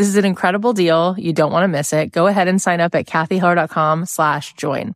this is an incredible deal. You don't want to miss it. Go ahead and sign up at kathyheller.com slash join.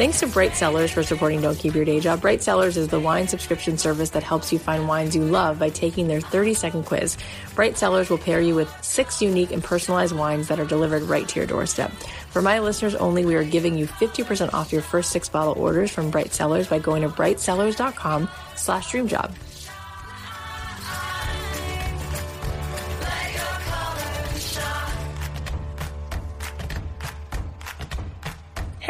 Thanks to Bright Cellars for supporting Don't Keep Your Day Job. Bright Cellars is the wine subscription service that helps you find wines you love by taking their 30 second quiz. Bright Cellars will pair you with six unique and personalized wines that are delivered right to your doorstep. For my listeners only, we are giving you 50% off your first six bottle orders from Bright Cellars by going to brightcellars.com slash dreamjob.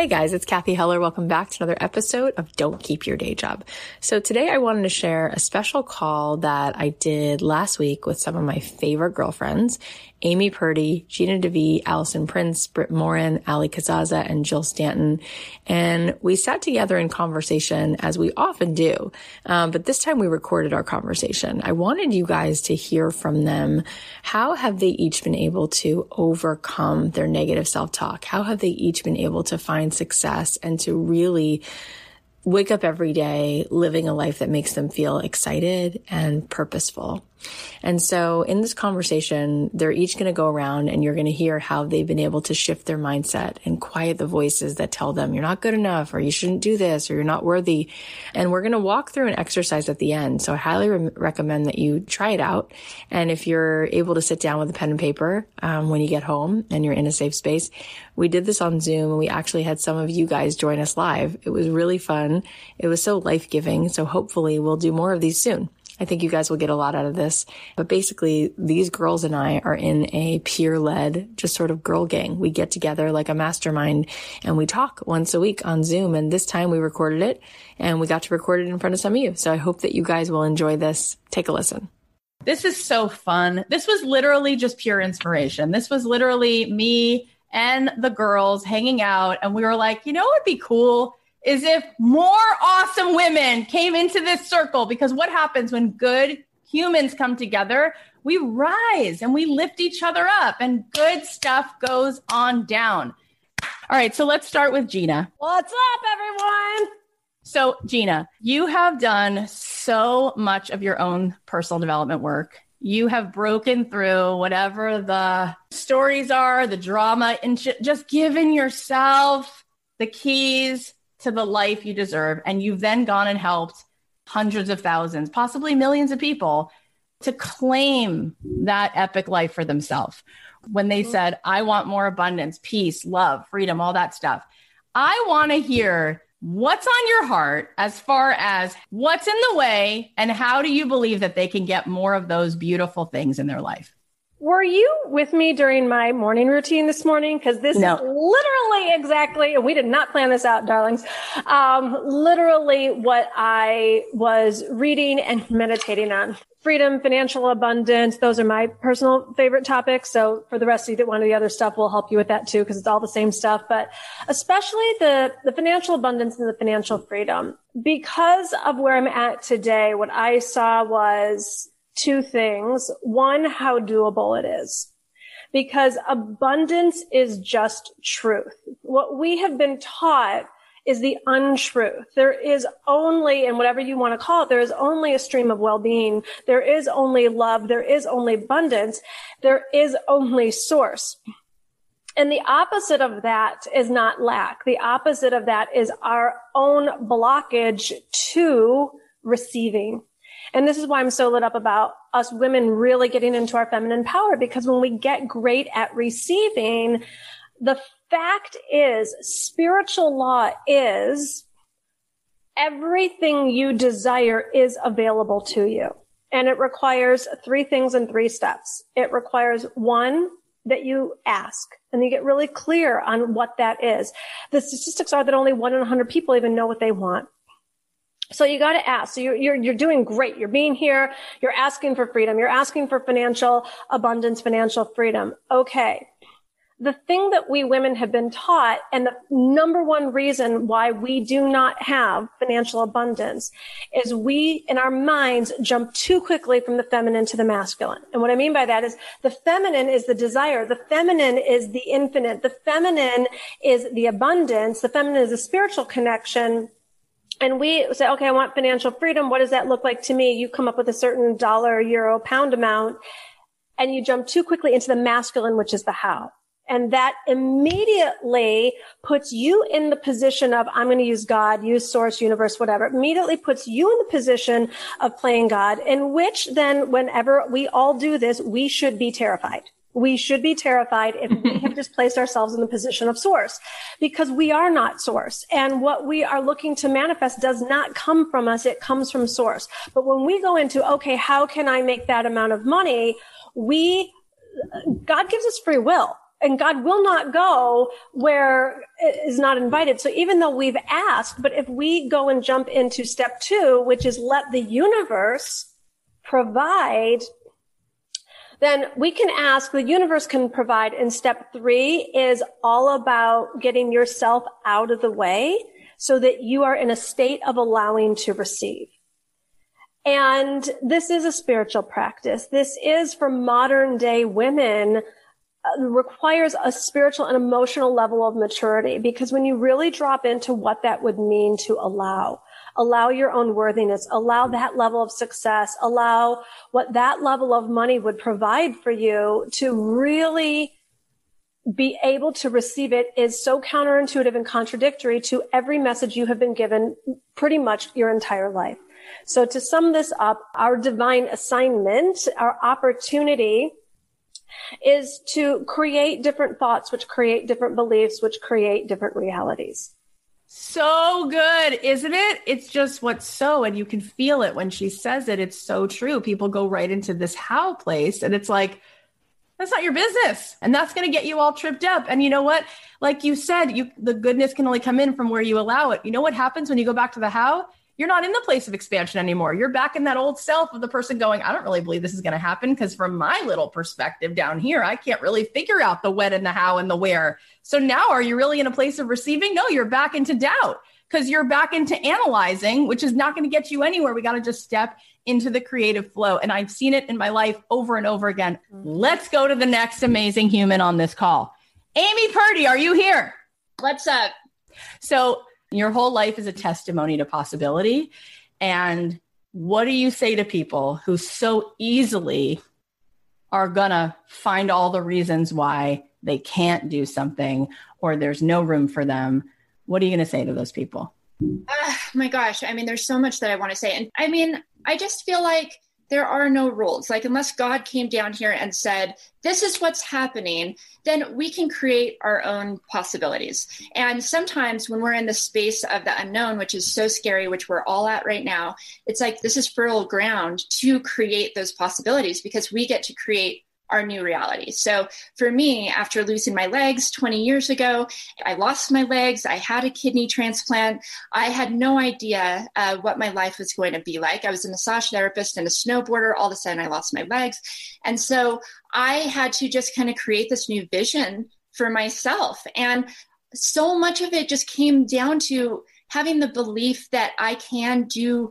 Hey guys, it's Kathy Heller. Welcome back to another episode of Don't Keep Your Day Job. So today I wanted to share a special call that I did last week with some of my favorite girlfriends Amy Purdy, Gina DeVee, Allison Prince, Britt Morin, Ali Kazaza, and Jill Stanton. And we sat together in conversation as we often do. Um, but this time we recorded our conversation. I wanted you guys to hear from them. How have they each been able to overcome their negative self-talk? How have they each been able to find success and to really wake up every day living a life that makes them feel excited and purposeful. And so in this conversation, they're each going to go around and you're going to hear how they've been able to shift their mindset and quiet the voices that tell them you're not good enough or you shouldn't do this or you're not worthy. And we're going to walk through an exercise at the end. So I highly re- recommend that you try it out. And if you're able to sit down with a pen and paper um, when you get home and you're in a safe space, we did this on Zoom and we actually had some of you guys join us live. It was really fun. It was so life giving. So hopefully we'll do more of these soon. I think you guys will get a lot out of this. But basically, these girls and I are in a peer led, just sort of girl gang. We get together like a mastermind and we talk once a week on Zoom. And this time we recorded it and we got to record it in front of some of you. So I hope that you guys will enjoy this. Take a listen. This is so fun. This was literally just pure inspiration. This was literally me and the girls hanging out. And we were like, you know would be cool? Is if more awesome women came into this circle because what happens when good humans come together? We rise and we lift each other up and good stuff goes on down. All right, so let's start with Gina. What's up, everyone? So, Gina, you have done so much of your own personal development work. You have broken through whatever the stories are, the drama, and just given yourself the keys to the life you deserve. And you've then gone and helped hundreds of thousands, possibly millions of people to claim that epic life for themselves. When they mm-hmm. said, I want more abundance, peace, love, freedom, all that stuff. I want to hear what's on your heart as far as what's in the way and how do you believe that they can get more of those beautiful things in their life? Were you with me during my morning routine this morning? Because this no. is literally exactly, and we did not plan this out, darlings. Um, literally what I was reading and meditating on. Freedom, financial abundance. Those are my personal favorite topics. So for the rest of you that want the other stuff, we'll help you with that too, because it's all the same stuff. But especially the, the financial abundance and the financial freedom. Because of where I'm at today, what I saw was two things. One, how doable it is. Because abundance is just truth. What we have been taught is the untruth. There is only, and whatever you want to call it, there is only a stream of well-being. There is only love. There is only abundance. There is only source. And the opposite of that is not lack. The opposite of that is our own blockage to receiving. And this is why I'm so lit up about us women really getting into our feminine power because when we get great at receiving, the fact is spiritual law is everything you desire is available to you. And it requires three things in three steps. It requires one, that you ask and you get really clear on what that is. The statistics are that only one in a hundred people even know what they want. So you got to ask. So you're, you're, you're doing great. You're being here. You're asking for freedom. You're asking for financial abundance, financial freedom. Okay the thing that we women have been taught and the number one reason why we do not have financial abundance is we in our minds jump too quickly from the feminine to the masculine. And what I mean by that is the feminine is the desire. The feminine is the infinite. The feminine is the abundance. The feminine is a spiritual connection. And we say, okay, I want financial freedom. What does that look like to me? You come up with a certain dollar, euro, pound amount and you jump too quickly into the masculine, which is the how. And that immediately puts you in the position of, I'm going to use God, use source, universe, whatever. Immediately puts you in the position of playing God, in which then whenever we all do this, we should be terrified. We should be terrified if we have just placed ourselves in the position of source because we are not source. And what we are looking to manifest does not come from us. It comes from source. But when we go into, okay, how can I make that amount of money? We, God gives us free will and God will not go where it is not invited. So even though we've asked, but if we go and jump into step two, which is let the universe provide, then we can ask, the universe can provide. And step three is all about getting yourself out of the way so that you are in a state of allowing to receive. And this is a spiritual practice. This is for modern day women uh, requires a spiritual and emotional level of maturity because when you really drop into what that would mean to allow, allow your own worthiness, allow mm-hmm. that level of success, allow what that level of money would provide for you to really be able to receive it is so counterintuitive and contradictory to every message you have been given pretty much your entire life. So to sum this up, our divine assignment, our opportunity is to create different thoughts, which create different beliefs, which create different realities. So good, isn't it? It's just what's so, and you can feel it when she says it. It's so true. People go right into this how place, and it's like, that's not your business. And that's going to get you all tripped up. And you know what? Like you said, you the goodness can only come in from where you allow it. You know what happens when you go back to the how? You're not in the place of expansion anymore. You're back in that old self of the person going, I don't really believe this is going to happen because from my little perspective down here, I can't really figure out the when and the how and the where. So now are you really in a place of receiving? No, you're back into doubt because you're back into analyzing, which is not going to get you anywhere. We got to just step into the creative flow. And I've seen it in my life over and over again. Mm-hmm. Let's go to the next amazing human on this call. Amy Purdy, are you here? What's up? So your whole life is a testimony to possibility. And what do you say to people who so easily are going to find all the reasons why they can't do something or there's no room for them? What are you going to say to those people? Uh, my gosh. I mean, there's so much that I want to say. And I mean, I just feel like there are no rules. Like, unless God came down here and said, this is what's happening, then we can create our own possibilities. And sometimes when we're in the space of the unknown, which is so scary, which we're all at right now, it's like this is fertile ground to create those possibilities because we get to create our new reality. So for me, after losing my legs 20 years ago, I lost my legs. I had a kidney transplant. I had no idea uh, what my life was going to be like. I was a massage therapist and a snowboarder. All of a sudden, I lost my legs. And so I had to just kind of create this new vision for myself. And so much of it just came down to having the belief that I can do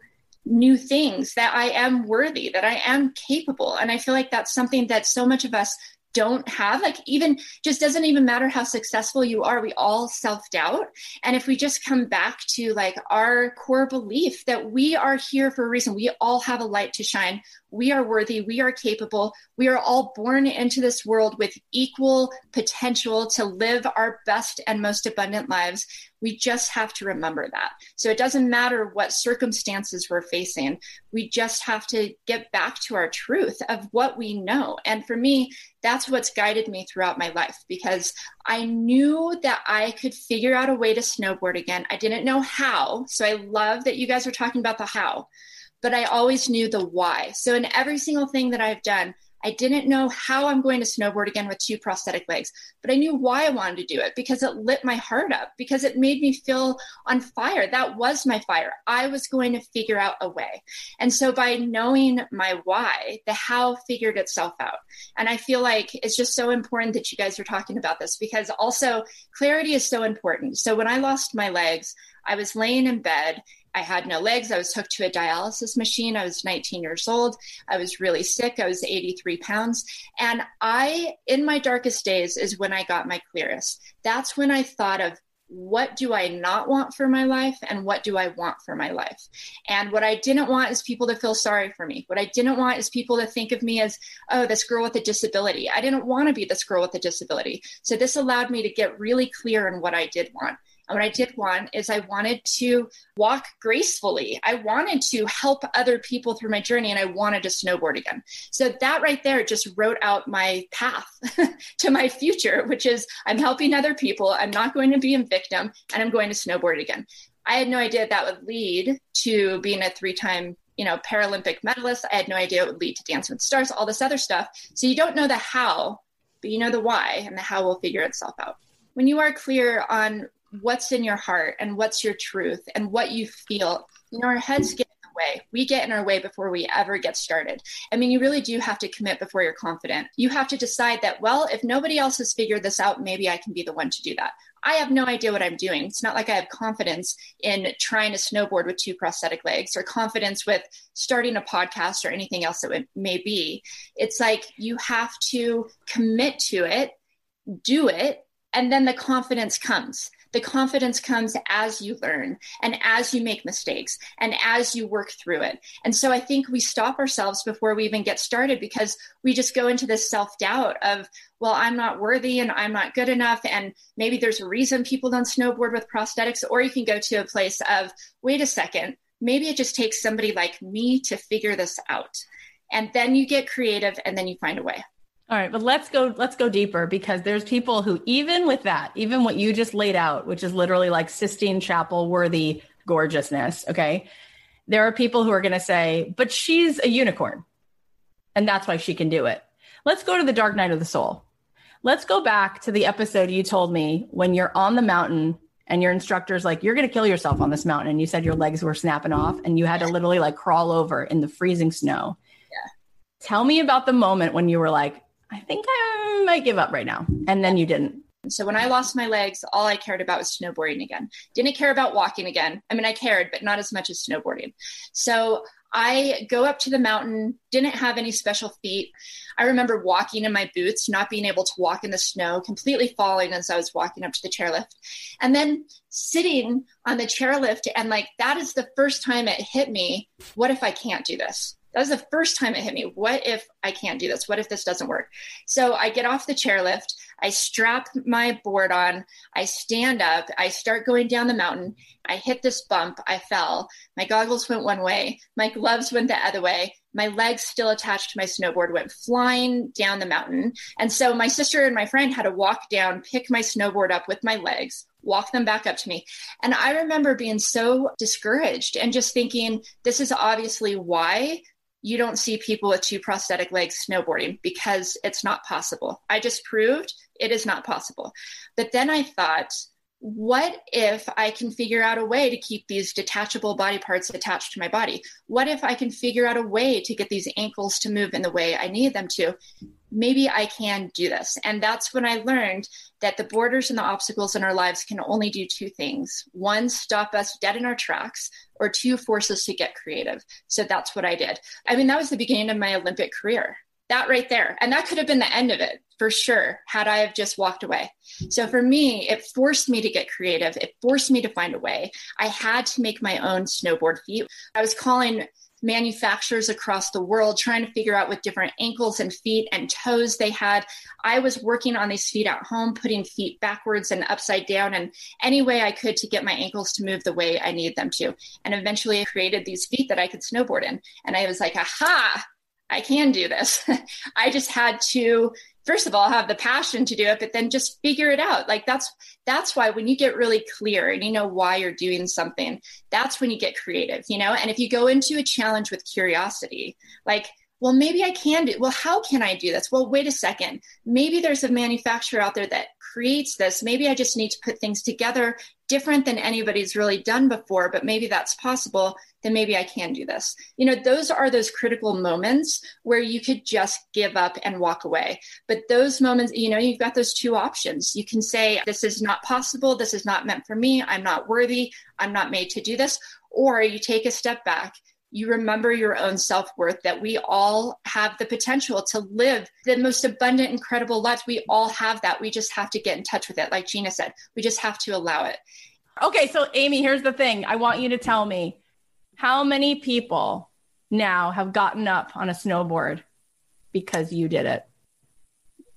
new things, that I am worthy, that I am capable. And I feel like that's something that so much of us don't have like even just doesn't even matter how successful you are we all self-doubt and if we just come back to like our core belief that we are here for a reason we all have a light to shine we are worthy, we are capable, we are all born into this world with equal potential to live our best and most abundant lives. We just have to remember that. So it doesn't matter what circumstances we're facing, we just have to get back to our truth of what we know. And for me, that's what's guided me throughout my life because I knew that I could figure out a way to snowboard again. I didn't know how. So I love that you guys are talking about the how but I always knew the why. So in every single thing that I've done, I didn't know how I'm going to snowboard again with two prosthetic legs, but I knew why I wanted to do it because it lit my heart up, because it made me feel on fire. That was my fire. I was going to figure out a way. And so by knowing my why, the how figured itself out. And I feel like it's just so important that you guys are talking about this because also clarity is so important. So when I lost my legs, I was laying in bed I had no legs. I was hooked to a dialysis machine. I was 19 years old. I was really sick. I was 83 pounds. And I, in my darkest days, is when I got my clearest. That's when I thought of what do I not want for my life and what do I want for my life? And what I didn't want is people to feel sorry for me. What I didn't want is people to think of me as, oh, this girl with a disability. I didn't want to be this girl with a disability. So this allowed me to get really clear on what I did want. What I did want is I wanted to walk gracefully. I wanted to help other people through my journey and I wanted to snowboard again. So that right there just wrote out my path to my future, which is I'm helping other people. I'm not going to be a victim and I'm going to snowboard again. I had no idea that would lead to being a three time you know paralympic medalist i had no idea it would lead to dance with stars all this other stuff so you don't know the how but you know the why and the how will figure itself out when you are clear on what's in your heart and what's your truth and what you feel. You know, our heads get in the way. We get in our way before we ever get started. I mean, you really do have to commit before you're confident. You have to decide that, well, if nobody else has figured this out, maybe I can be the one to do that. I have no idea what I'm doing. It's not like I have confidence in trying to snowboard with two prosthetic legs or confidence with starting a podcast or anything else that it may be. It's like you have to commit to it, do it, and then the confidence comes the confidence comes as you learn and as you make mistakes and as you work through it. And so I think we stop ourselves before we even get started because we just go into this self doubt of, well, I'm not worthy and I'm not good enough. And maybe there's a reason people don't snowboard with prosthetics. Or you can go to a place of, wait a second, maybe it just takes somebody like me to figure this out. And then you get creative and then you find a way. All right, but let's go let's go deeper because there's people who even with that, even what you just laid out, which is literally like Sistine Chapel worthy gorgeousness, okay? There are people who are going to say, "But she's a unicorn." And that's why she can do it. Let's go to the dark night of the soul. Let's go back to the episode you told me when you're on the mountain and your instructor's like, You're going to kill yourself on this mountain. And you said your legs were snapping off and you had to literally like crawl over in the freezing snow. Yeah. Tell me about the moment when you were like, I think I might give up right now. And then you didn't. So when I lost my legs, all I cared about was snowboarding again. Didn't care about walking again. I mean, I cared, but not as much as snowboarding. So I go up to the mountain, didn't have any special feet. I remember walking in my boots, not being able to walk in the snow, completely falling as I was walking up to the chairlift. And then sitting on the chairlift, and like that is the first time it hit me what if I can't do this? That was the first time it hit me. What if I can't do this? What if this doesn't work? So I get off the chairlift, I strap my board on, I stand up, I start going down the mountain. I hit this bump, I fell. My goggles went one way, my gloves went the other way. My legs still attached to my snowboard went flying down the mountain. And so my sister and my friend had to walk down, pick my snowboard up with my legs, walk them back up to me. And I remember being so discouraged and just thinking, this is obviously why you don't see people with two prosthetic legs snowboarding because it's not possible. I just proved it is not possible. But then I thought, what if I can figure out a way to keep these detachable body parts attached to my body? What if I can figure out a way to get these ankles to move in the way I need them to? Maybe I can do this. And that's when I learned that the borders and the obstacles in our lives can only do two things one, stop us dead in our tracks, or two, force us to get creative. So that's what I did. I mean, that was the beginning of my Olympic career that right there. And that could have been the end of it for sure, had I have just walked away. So for me, it forced me to get creative. It forced me to find a way. I had to make my own snowboard feet. I was calling manufacturers across the world trying to figure out what different ankles and feet and toes they had. I was working on these feet at home, putting feet backwards and upside down and any way I could to get my ankles to move the way I needed them to. And eventually I created these feet that I could snowboard in. And I was like, aha, I can do this. I just had to first of all have the passion to do it but then just figure it out. Like that's that's why when you get really clear and you know why you're doing something that's when you get creative you know? And if you go into a challenge with curiosity like well maybe i can do well how can i do this? Well wait a second. Maybe there's a manufacturer out there that creates this. Maybe i just need to put things together different than anybody's really done before but maybe that's possible then maybe I can do this. You know, those are those critical moments where you could just give up and walk away. But those moments, you know, you've got those two options. You can say, this is not possible. This is not meant for me. I'm not worthy. I'm not made to do this. Or you take a step back. You remember your own self worth, that we all have the potential to live the most abundant, incredible lives. We all have that. We just have to get in touch with it. Like Gina said, we just have to allow it. Okay, so Amy, here's the thing. I want you to tell me how many people now have gotten up on a snowboard because you did it?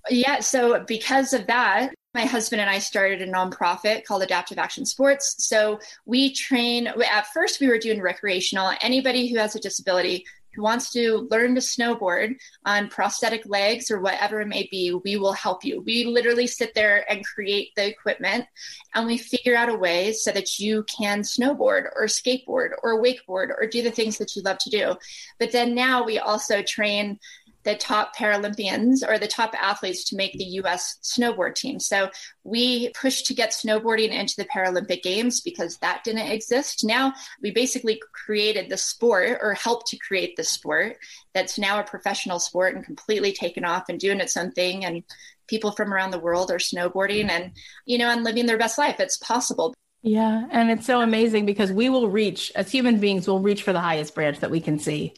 Yeah, so because of that, my husband and I started a nonprofit called Adaptive Action Sports. So we train, at first, we were doing recreational. Anybody who has a disability who wants to learn to snowboard on prosthetic legs or whatever it may be, we will help you. We literally sit there and create the equipment and we figure out a way so that you can snowboard or skateboard or wakeboard or do the things that you love to do. But then now we also train the top Paralympians or the top athletes to make the US snowboard team. So we pushed to get snowboarding into the Paralympic Games because that didn't exist. Now we basically created the sport or helped to create the sport that's now a professional sport and completely taken off and doing its own thing. And people from around the world are snowboarding and, you know, and living their best life. It's possible. Yeah. And it's so amazing because we will reach, as human beings, we'll reach for the highest branch that we can see.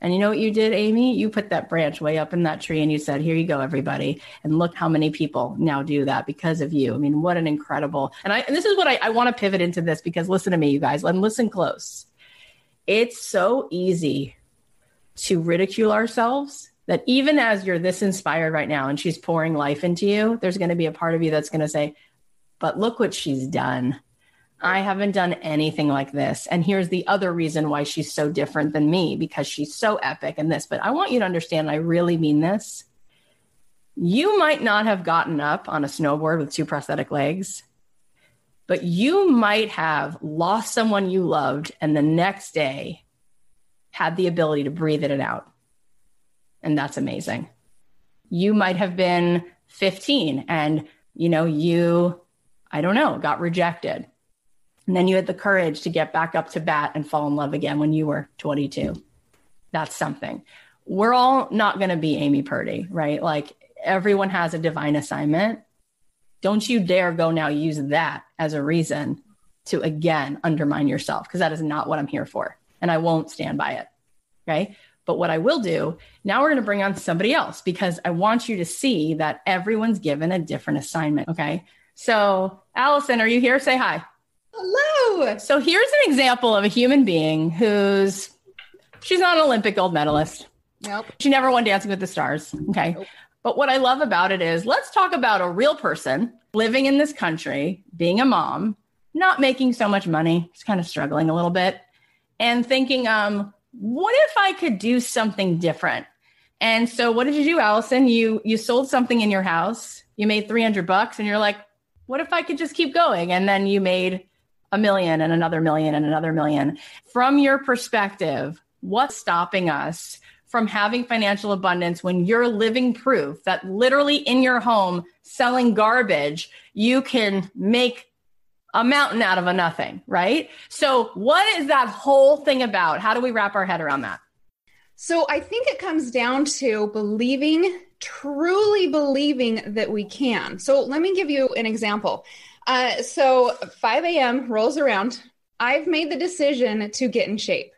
And you know what you did, Amy? You put that branch way up in that tree and you said, Here you go, everybody. And look how many people now do that because of you. I mean, what an incredible. And I and this is what I, I want to pivot into this because listen to me, you guys, and listen close. It's so easy to ridicule ourselves that even as you're this inspired right now and she's pouring life into you, there's going to be a part of you that's going to say, But look what she's done I haven't done anything like this. And here's the other reason why she's so different than me because she's so epic in this. But I want you to understand, I really mean this. You might not have gotten up on a snowboard with two prosthetic legs, but you might have lost someone you loved and the next day had the ability to breathe it out. And that's amazing. You might have been 15 and, you know, you, I don't know, got rejected and then you had the courage to get back up to bat and fall in love again when you were 22. That's something. We're all not going to be Amy Purdy, right? Like everyone has a divine assignment. Don't you dare go now use that as a reason to again undermine yourself because that is not what I'm here for. And I won't stand by it. Okay. But what I will do now, we're going to bring on somebody else because I want you to see that everyone's given a different assignment. Okay. So, Allison, are you here? Say hi. Hello. So here's an example of a human being who's she's not an Olympic gold medalist. Nope. She never won Dancing with the Stars. Okay. Nope. But what I love about it is let's talk about a real person living in this country, being a mom, not making so much money, just kind of struggling a little bit, and thinking, um, what if I could do something different? And so what did you do, Allison? You you sold something in your house, you made 300 bucks, and you're like, what if I could just keep going? And then you made a million and another million and another million. From your perspective, what's stopping us from having financial abundance when you're living proof that literally in your home selling garbage, you can make a mountain out of a nothing, right? So, what is that whole thing about? How do we wrap our head around that? So, I think it comes down to believing, truly believing that we can. So, let me give you an example. Uh, so 5 a.m. rolls around. I've made the decision to get in shape,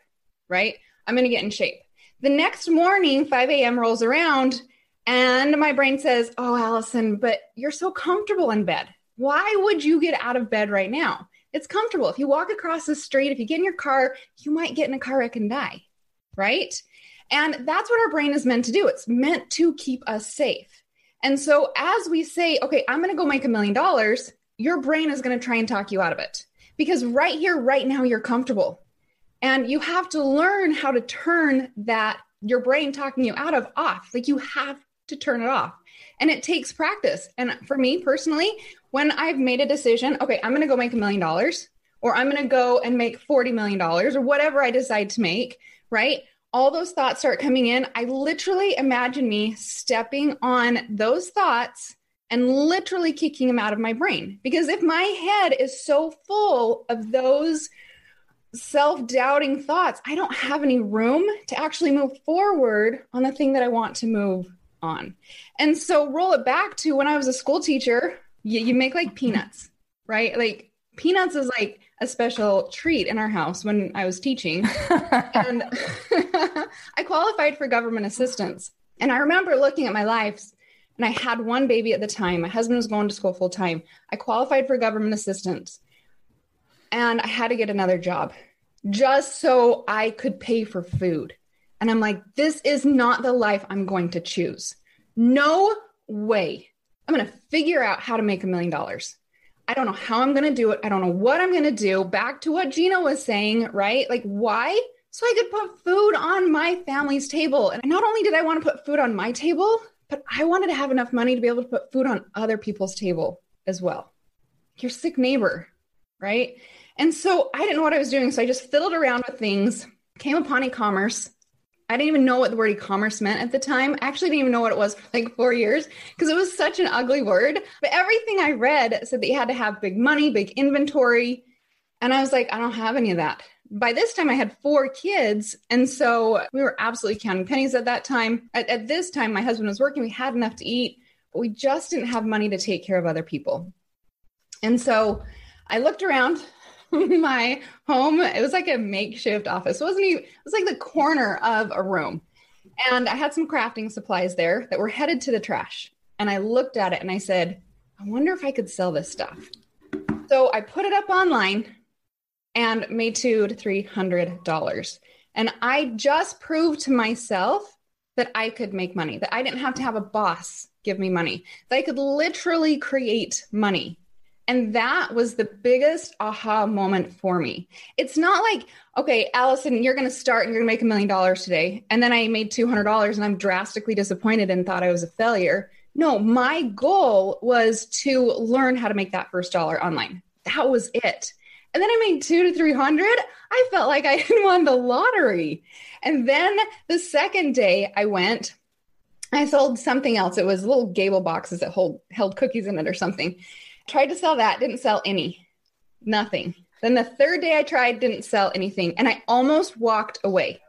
right? I'm going to get in shape. The next morning, 5 a.m. rolls around, and my brain says, Oh, Allison, but you're so comfortable in bed. Why would you get out of bed right now? It's comfortable. If you walk across the street, if you get in your car, you might get in a car wreck and die, right? And that's what our brain is meant to do. It's meant to keep us safe. And so as we say, okay, I'm going to go make a million dollars, your brain is going to try and talk you out of it because right here, right now, you're comfortable. And you have to learn how to turn that, your brain talking you out of off. Like you have to turn it off. And it takes practice. And for me personally, when I've made a decision, okay, I'm going to go make a million dollars, or I'm going to go and make $40 million, or whatever I decide to make, right? All those thoughts start coming in. I literally imagine me stepping on those thoughts and literally kicking them out of my brain. Because if my head is so full of those self doubting thoughts, I don't have any room to actually move forward on the thing that I want to move on. And so roll it back to when I was a school teacher, you, you make like peanuts, right? Like peanuts is like a special treat in our house when I was teaching. and I qualified for government assistance. And I remember looking at my life and I had one baby at the time. My husband was going to school full time. I qualified for government assistance and I had to get another job just so I could pay for food. And I'm like, this is not the life I'm going to choose. No way. I'm going to figure out how to make a million dollars. I don't know how I'm going to do it. I don't know what I'm going to do. Back to what Gina was saying, right? Like, why? So I could put food on my family's table. And not only did I want to put food on my table, but I wanted to have enough money to be able to put food on other people's table as well. Your sick neighbor, right? And so I didn't know what I was doing. So I just fiddled around with things, came upon e commerce, I didn't even know what the word e-commerce meant at the time. I actually didn't even know what it was for like four years because it was such an ugly word. But everything I read said that you had to have big money, big inventory. And I was like, I don't have any of that. By this time, I had four kids. And so we were absolutely counting pennies at that time. At, at this time, my husband was working. We had enough to eat, but we just didn't have money to take care of other people. And so I looked around my home. It was like a makeshift office. It wasn't even, it was like the corner of a room. And I had some crafting supplies there that were headed to the trash. And I looked at it and I said, I wonder if I could sell this stuff. So I put it up online and made two to three hundred dollars. And I just proved to myself that I could make money, that I didn't have to have a boss give me money, that I could literally create money and that was the biggest aha moment for me. It's not like, okay, Allison, you're going to start and you're going to make a million dollars today. And then I made $200 and I'm drastically disappointed and thought I was a failure. No, my goal was to learn how to make that first dollar online. That was it. And then I made two to 300. I felt like I had won the lottery. And then the second day I went, I sold something else. It was little gable boxes that hold, held cookies in it or something. Tried to sell that, didn't sell any, nothing. Then the third day I tried, didn't sell anything. And I almost walked away.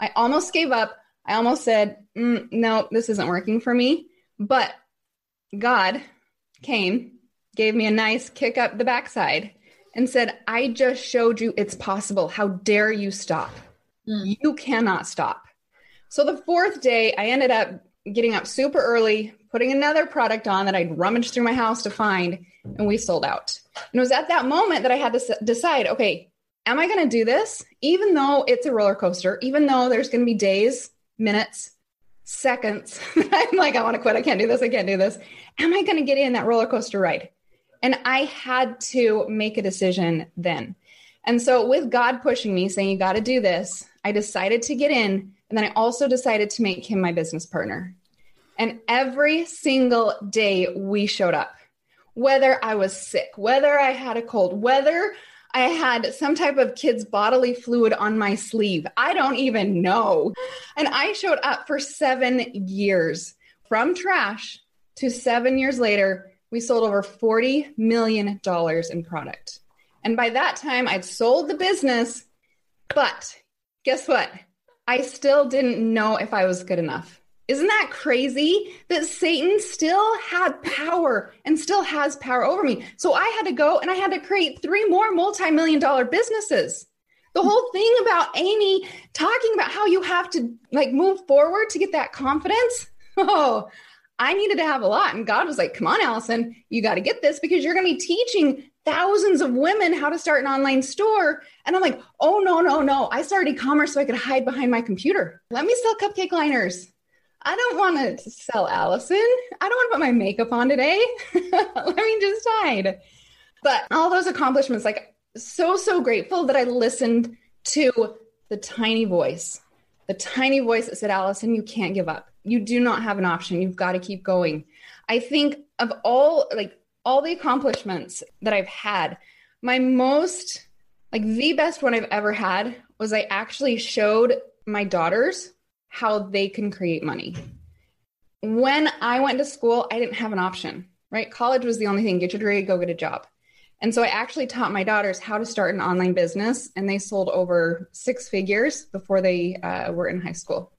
I almost gave up. I almost said, mm, no, this isn't working for me. But God came, gave me a nice kick up the backside, and said, I just showed you it's possible. How dare you stop? Mm. You cannot stop. So the fourth day, I ended up getting up super early, putting another product on that I'd rummaged through my house to find, and we sold out. And it was at that moment that I had to decide okay, am I going to do this? Even though it's a roller coaster, even though there's going to be days, minutes, seconds, I'm like, I want to quit. I can't do this. I can't do this. Am I going to get in that roller coaster ride? And I had to make a decision then. And so, with God pushing me, saying, You got to do this, I decided to get in. And then I also decided to make him my business partner. And every single day we showed up, whether I was sick, whether I had a cold, whether I had some type of kid's bodily fluid on my sleeve. I don't even know. And I showed up for seven years from trash to seven years later, we sold over $40 million in product. And by that time, I'd sold the business. But guess what? I still didn't know if I was good enough. Isn't that crazy that Satan still had power and still has power over me? So I had to go and I had to create three more multi million dollar businesses. The whole thing about Amy talking about how you have to like move forward to get that confidence. Oh, I needed to have a lot. And God was like, come on, Allison, you got to get this because you're going to be teaching thousands of women how to start an online store And I'm like, oh, no, no, no. I started e commerce so I could hide behind my computer. Let me sell cupcake liners. I don't want to sell Allison. I don't want to put my makeup on today. Let me just hide. But all those accomplishments, like, so, so grateful that I listened to the tiny voice, the tiny voice that said, Allison, you can't give up. You do not have an option. You've got to keep going. I think of all, like, all the accomplishments that I've had, my most, like, the best one I've ever had was I actually showed my daughters how they can create money. When I went to school, I didn't have an option, right? College was the only thing get your degree, go get a job. And so I actually taught my daughters how to start an online business, and they sold over six figures before they uh, were in high school.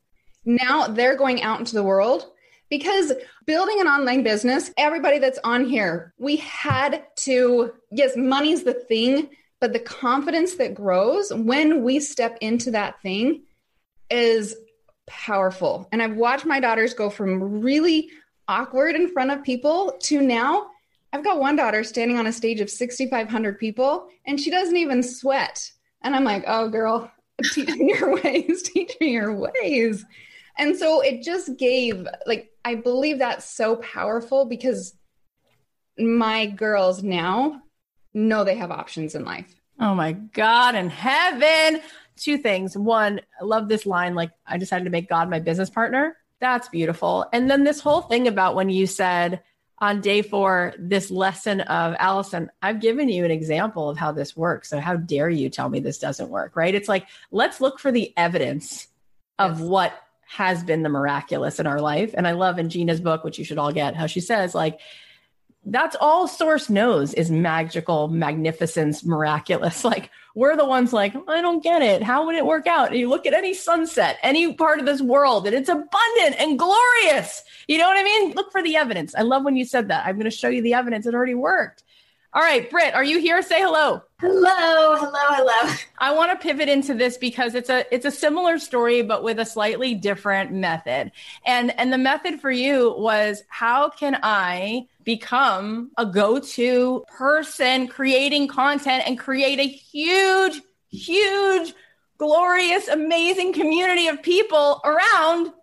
Now they're going out into the world because building an online business, everybody that's on here, we had to, yes, money's the thing, but the confidence that grows when we step into that thing is powerful. And I've watched my daughters go from really awkward in front of people to now I've got one daughter standing on a stage of 6,500 people and she doesn't even sweat. And I'm like, oh, girl, teach me your ways, teach me your ways. And so it just gave, like, I believe that's so powerful because my girls now know they have options in life. Oh my God in heaven two things. One, I love this line like, I decided to make God my business partner. That's beautiful. And then this whole thing about when you said on day four, this lesson of Allison, I've given you an example of how this works. So how dare you tell me this doesn't work, right? It's like, let's look for the evidence of yes. what has been the miraculous in our life. And I love in Gina's book, which you should all get, how she says, like, that's all source knows is magical, magnificence, miraculous. Like we're the ones like, I don't get it. How would it work out? And you look at any sunset, any part of this world, and it's abundant and glorious. You know what I mean? Look for the evidence. I love when you said that. I'm going to show you the evidence. It already worked. All right, Britt, are you here? Say hello. Hello, hello, hello. I want to pivot into this because it's a it's a similar story but with a slightly different method. And and the method for you was how can I become a go-to person creating content and create a huge huge glorious amazing community of people around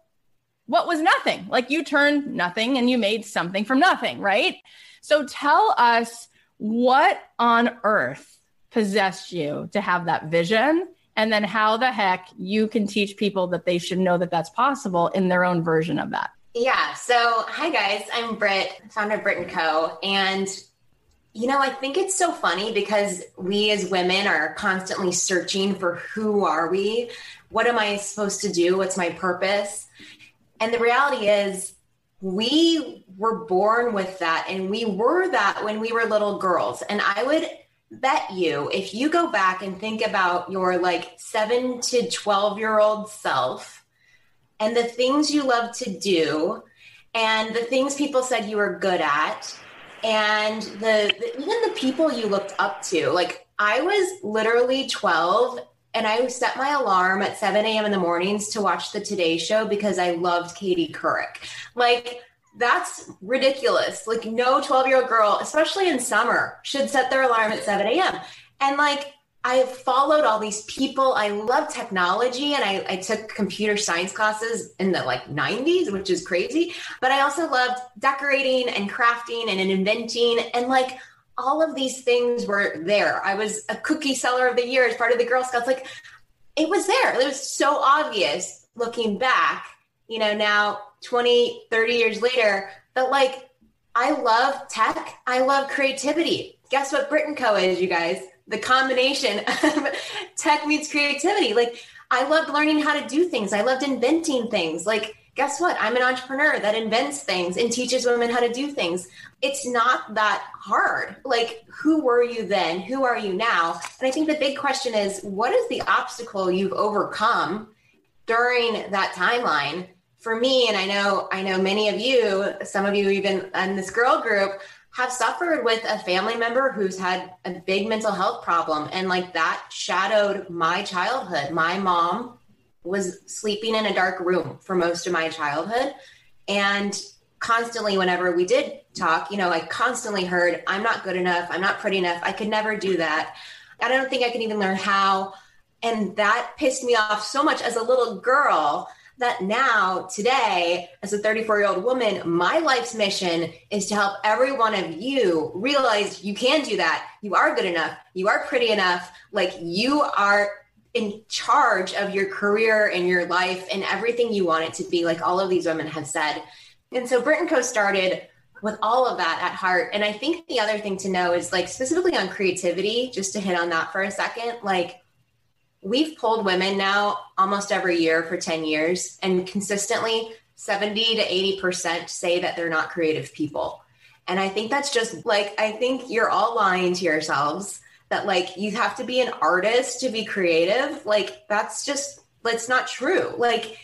what was nothing. Like you turned nothing and you made something from nothing, right? So tell us what on earth possessed you to have that vision? And then how the heck you can teach people that they should know that that's possible in their own version of that. Yeah. So hi guys. I'm britt founder of Brit + Co. And you know i think it's so funny because we as women are constantly searching for who are we? What am i supposed to do? What's my purpose? And the reality is we were born with that and we were that when we were little girls. And i would bet you if you go back and think about your like 7 to 12 year old self and the things you love to do and the things people said you were good at and the, the even the people you looked up to like i was literally 12 and I set my alarm at 7 a.m. in the mornings to watch the Today Show because I loved Katie Couric. Like, that's ridiculous. Like, no 12 year old girl, especially in summer, should set their alarm at 7 a.m. And like, I have followed all these people. I love technology and I, I, took computer science classes in the like 90s, which is crazy. But I also loved decorating and crafting and inventing. And like all of these things were there. I was a cookie seller of the year as part of the Girl Scouts. Like it was there. It was so obvious looking back, you know, now 20, 30 years later, that like I love tech. I love creativity. Guess what Brit + Co is, you guys? The combination of tech meets creativity. Like I loved learning how to do things. I loved inventing things. Like guess what? I'm an entrepreneur that invents things and teaches women how to do things. It's not that hard. Like, who were you then? Who are you now? And I think the big question is what is the obstacle you've overcome during that timeline? For me, and I know I know many of you, some of you even in this girl group, have suffered with a family member who's had a big mental health problem. And like that shadowed my childhood. My mom was sleeping in a dark room for most of my childhood. And constantly, whenever we did talk, you know, I constantly heard, I'm not good enough. I'm not pretty enough. I could never do that. I don't think I can even learn how. And that pissed me off so much as a little girl that now, today, as a 34 year old woman, my life's mission is to help every one of you realize you can do that. You are good enough. You are pretty enough. Like you are in charge of your career and your life and everything you want it to be, like all of these women have said. And so Brit and Co started with all of that at heart. And I think the other thing to know is like specifically on creativity, just to hit on that for a second, like we've pulled women now almost every year for 10 years and consistently 70 to 80% say that they're not creative people. And I think that's just like, I think you're all lying to yourselves that like you have to be an artist to be creative. Like that's just, that's not true. Like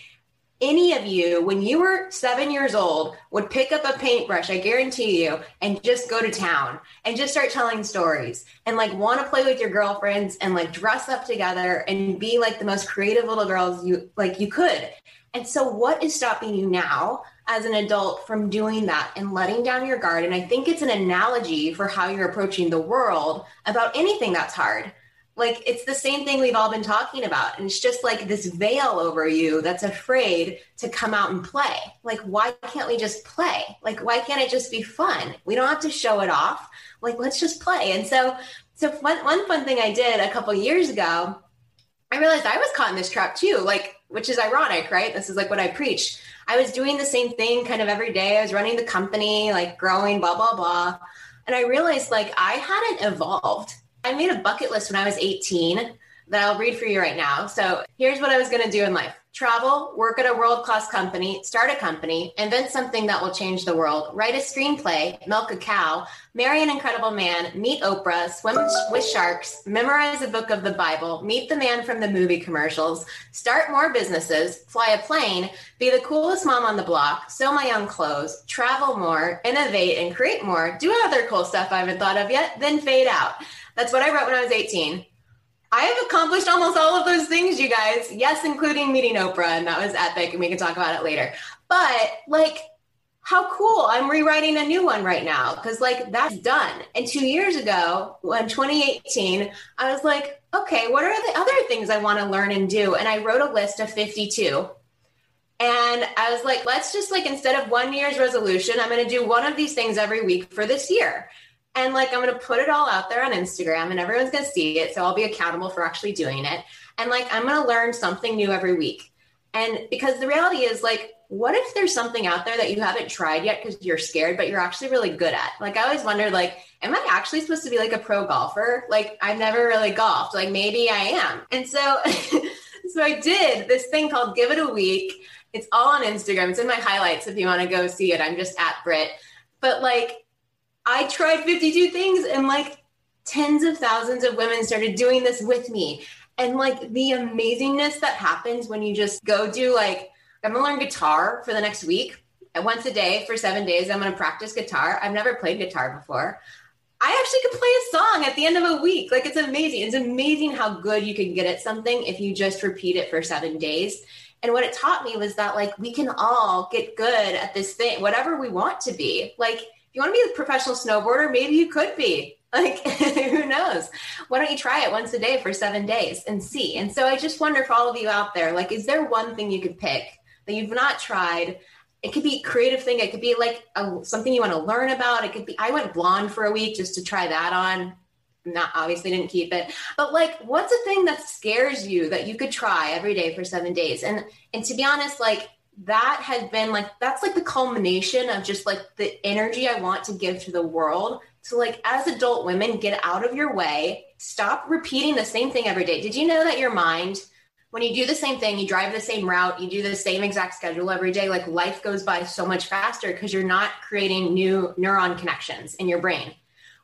any of you, when you were seven years old, would pick up a paintbrush, I guarantee you, and just go to town and just start telling stories and like want to play with your girlfriends and like dress up together and be like the most creative little girls you like you could. And so, what is stopping you now as an adult from doing that and letting down your guard? And I think it's an analogy for how you're approaching the world about anything that's hard. Like it's the same thing we've all been talking about. And it's just like this veil over you that's afraid to come out and play. Like why can't we just play? Like why can't it just be fun? We don't have to show it off. Like let's just play. And so so one, one fun thing i did a couple years ago i realized i was caught in this trap too like which is ironic right? This is like what i preach i was doing the same thing kind of every day. I was running the company like growing blah blah blah. And i realized like i hadn't evolved. I made a bucket list when I was 18 that I'll read for you right now. So here's what I was going to do in life travel, work at a world class company, start a company, invent something that will change the world, write a screenplay, milk a cow, marry an incredible man, meet Oprah, swim with sharks, memorize a book of the Bible, meet the man from the movie commercials, start more businesses, fly a plane, be the coolest mom on the block, sew my own clothes, travel more, innovate and create more, do other cool stuff I haven't thought of yet, then fade out. That's what I wrote when I was 18. I have accomplished almost all of those things, you guys. Yes, including meeting Oprah, and that was epic, and we can talk about it later. But like, how cool! I'm rewriting a new one right now because like that's done. And two years ago, in 2018, I was like, okay, what are the other things I want to learn and do? And I wrote a list of 52. And I was like, let's just like instead of one year's resolution, I'm going to do one of these things every week for this year. And like, I'm going to put it all out there on Instagram and everyone's going to see it. So I'll be accountable for actually doing it. And like, I'm going to learn something new every week. And because the reality is, like, what if there's something out there that you haven't tried yet because you're scared, but you're actually really good at? Like, I always wondered, like, am I actually supposed to be like a pro golfer? Like, I've never really golfed. Like, maybe I am. And so, so I did this thing called Give It a Week. It's all on Instagram. It's in my highlights if you want to go see it. I'm just at Brit. But like, I tried 52 things and like tens of thousands of women started doing this with me. And like the amazingness that happens when you just go do like, I'm gonna learn guitar for the next week. And once a day for seven days, I'm gonna practice guitar. I've never played guitar before. I actually could play a song at the end of a week. Like it's amazing. It's amazing how good you can get at something if you just repeat it for seven days. And what it taught me was that like we can all get good at this thing, whatever we want to be. Like you want to be a professional snowboarder? Maybe you could be. Like, who knows? Why don't you try it once a day for seven days and see? And so I just wonder for all of you out there, like, is there one thing you could pick that you've not tried? It could be a creative thing. It could be like a, something you want to learn about. It could be, I went blonde for a week just to try that on. Not obviously didn't keep it, but like, what's a thing that scares you that you could try every day for seven days? And, and to be honest, like, that has been like that's like the culmination of just like the energy I want to give to the world. So like as adult women, get out of your way, stop repeating the same thing every day. Did you know that your mind when you do the same thing, you drive the same route, you do the same exact schedule every day, like life goes by so much faster because you're not creating new neuron connections in your brain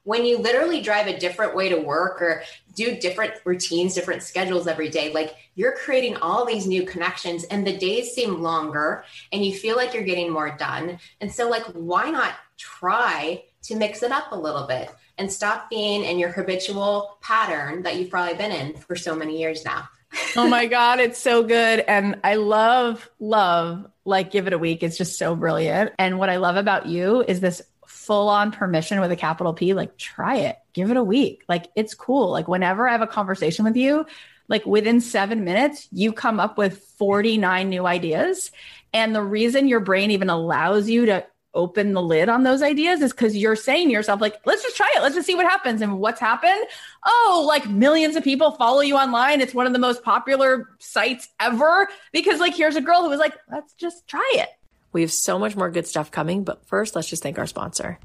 when you literally drive a different way to work or do different routines, different schedules every day, like you're creating all these new connections and the days seem longer and you feel like you're getting more done. And so, like, why not try to mix it up a little bit and stop being in your habitual pattern that you've probably been in for so many years now? oh my God, it's so good. And I love, love, like, give it a week. It's just so brilliant. And what I love about you is this full on permission with a capital P, like try it, give it a week. Like it's cool. Like whenever I have a conversation with you, like within seven minutes, you come up with 49 new ideas. And the reason your brain even allows you to open the lid on those ideas is because you're saying to yourself, like, let's just try it. Let's just see what happens. And what's happened? Oh, like millions of people follow you online. It's one of the most popular sites ever because, like, here's a girl who was like, let's just try it. We have so much more good stuff coming, but first, let's just thank our sponsor.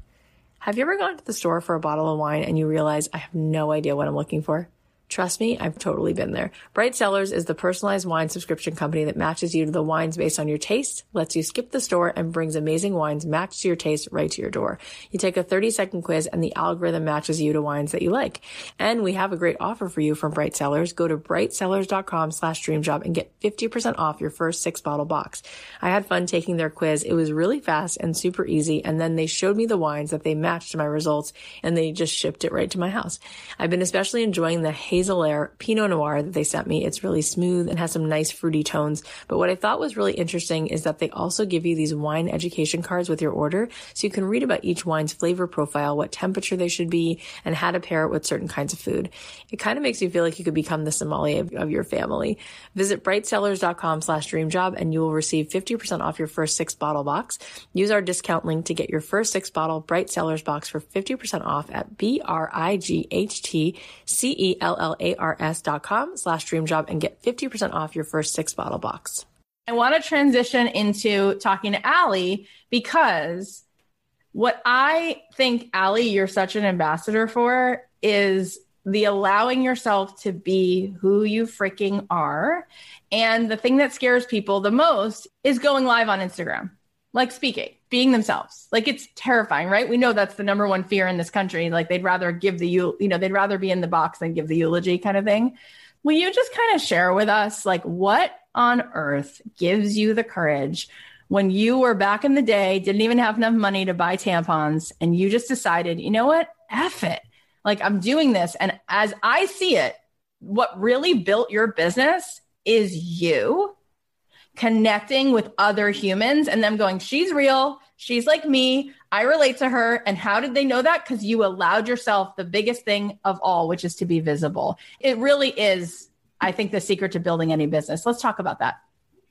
Have you ever gone to the store for a bottle of wine and you realize I have no idea what I'm looking for? Trust me, I've totally been there. Bright Cellars is the personalized wine subscription company that matches you to the wines based on your taste, lets you skip the store, and brings amazing wines matched to your taste right to your door. You take a 30 second quiz and the algorithm matches you to wines that you like. And we have a great offer for you from Bright Cellars. Go to brightcellars.com slash dreamjob and get 50% off your first six bottle box. I had fun taking their quiz. It was really fast and super easy. And then they showed me the wines that they matched to my results and they just shipped it right to my house. I've been especially enjoying the Hazelare Pinot Noir that they sent me. It's really smooth and has some nice fruity tones. But what I thought was really interesting is that they also give you these wine education cards with your order. So you can read about each wine's flavor profile, what temperature they should be, and how to pair it with certain kinds of food. It kind of makes you feel like you could become the sommelier of, of your family. Visit brightcellars.com slash dreamjob and you will receive 50% off your first six bottle box. Use our discount link to get your first six bottle Bright Cellars box for 50% off at B-R-I-G-H-T-C-E-L-L-A-R-S dot com slash dreamjob and get 50% off your first six bottle box. I want to transition into talking to Allie because what I think, Allie, you're such an ambassador for is the allowing yourself to be who you freaking are. And the thing that scares people the most is going live on Instagram, like speaking, being themselves. Like it's terrifying, right? We know that's the number one fear in this country. Like they'd rather give the, you know, they'd rather be in the box than give the eulogy kind of thing. Will you just kind of share with us, like, what on earth gives you the courage when you were back in the day, didn't even have enough money to buy tampons, and you just decided, you know what? F it. Like, I'm doing this. And as I see it, what really built your business is you connecting with other humans and them going, she's real. She's like me. I relate to her. And how did they know that? Because you allowed yourself the biggest thing of all, which is to be visible. It really is, I think, the secret to building any business. Let's talk about that.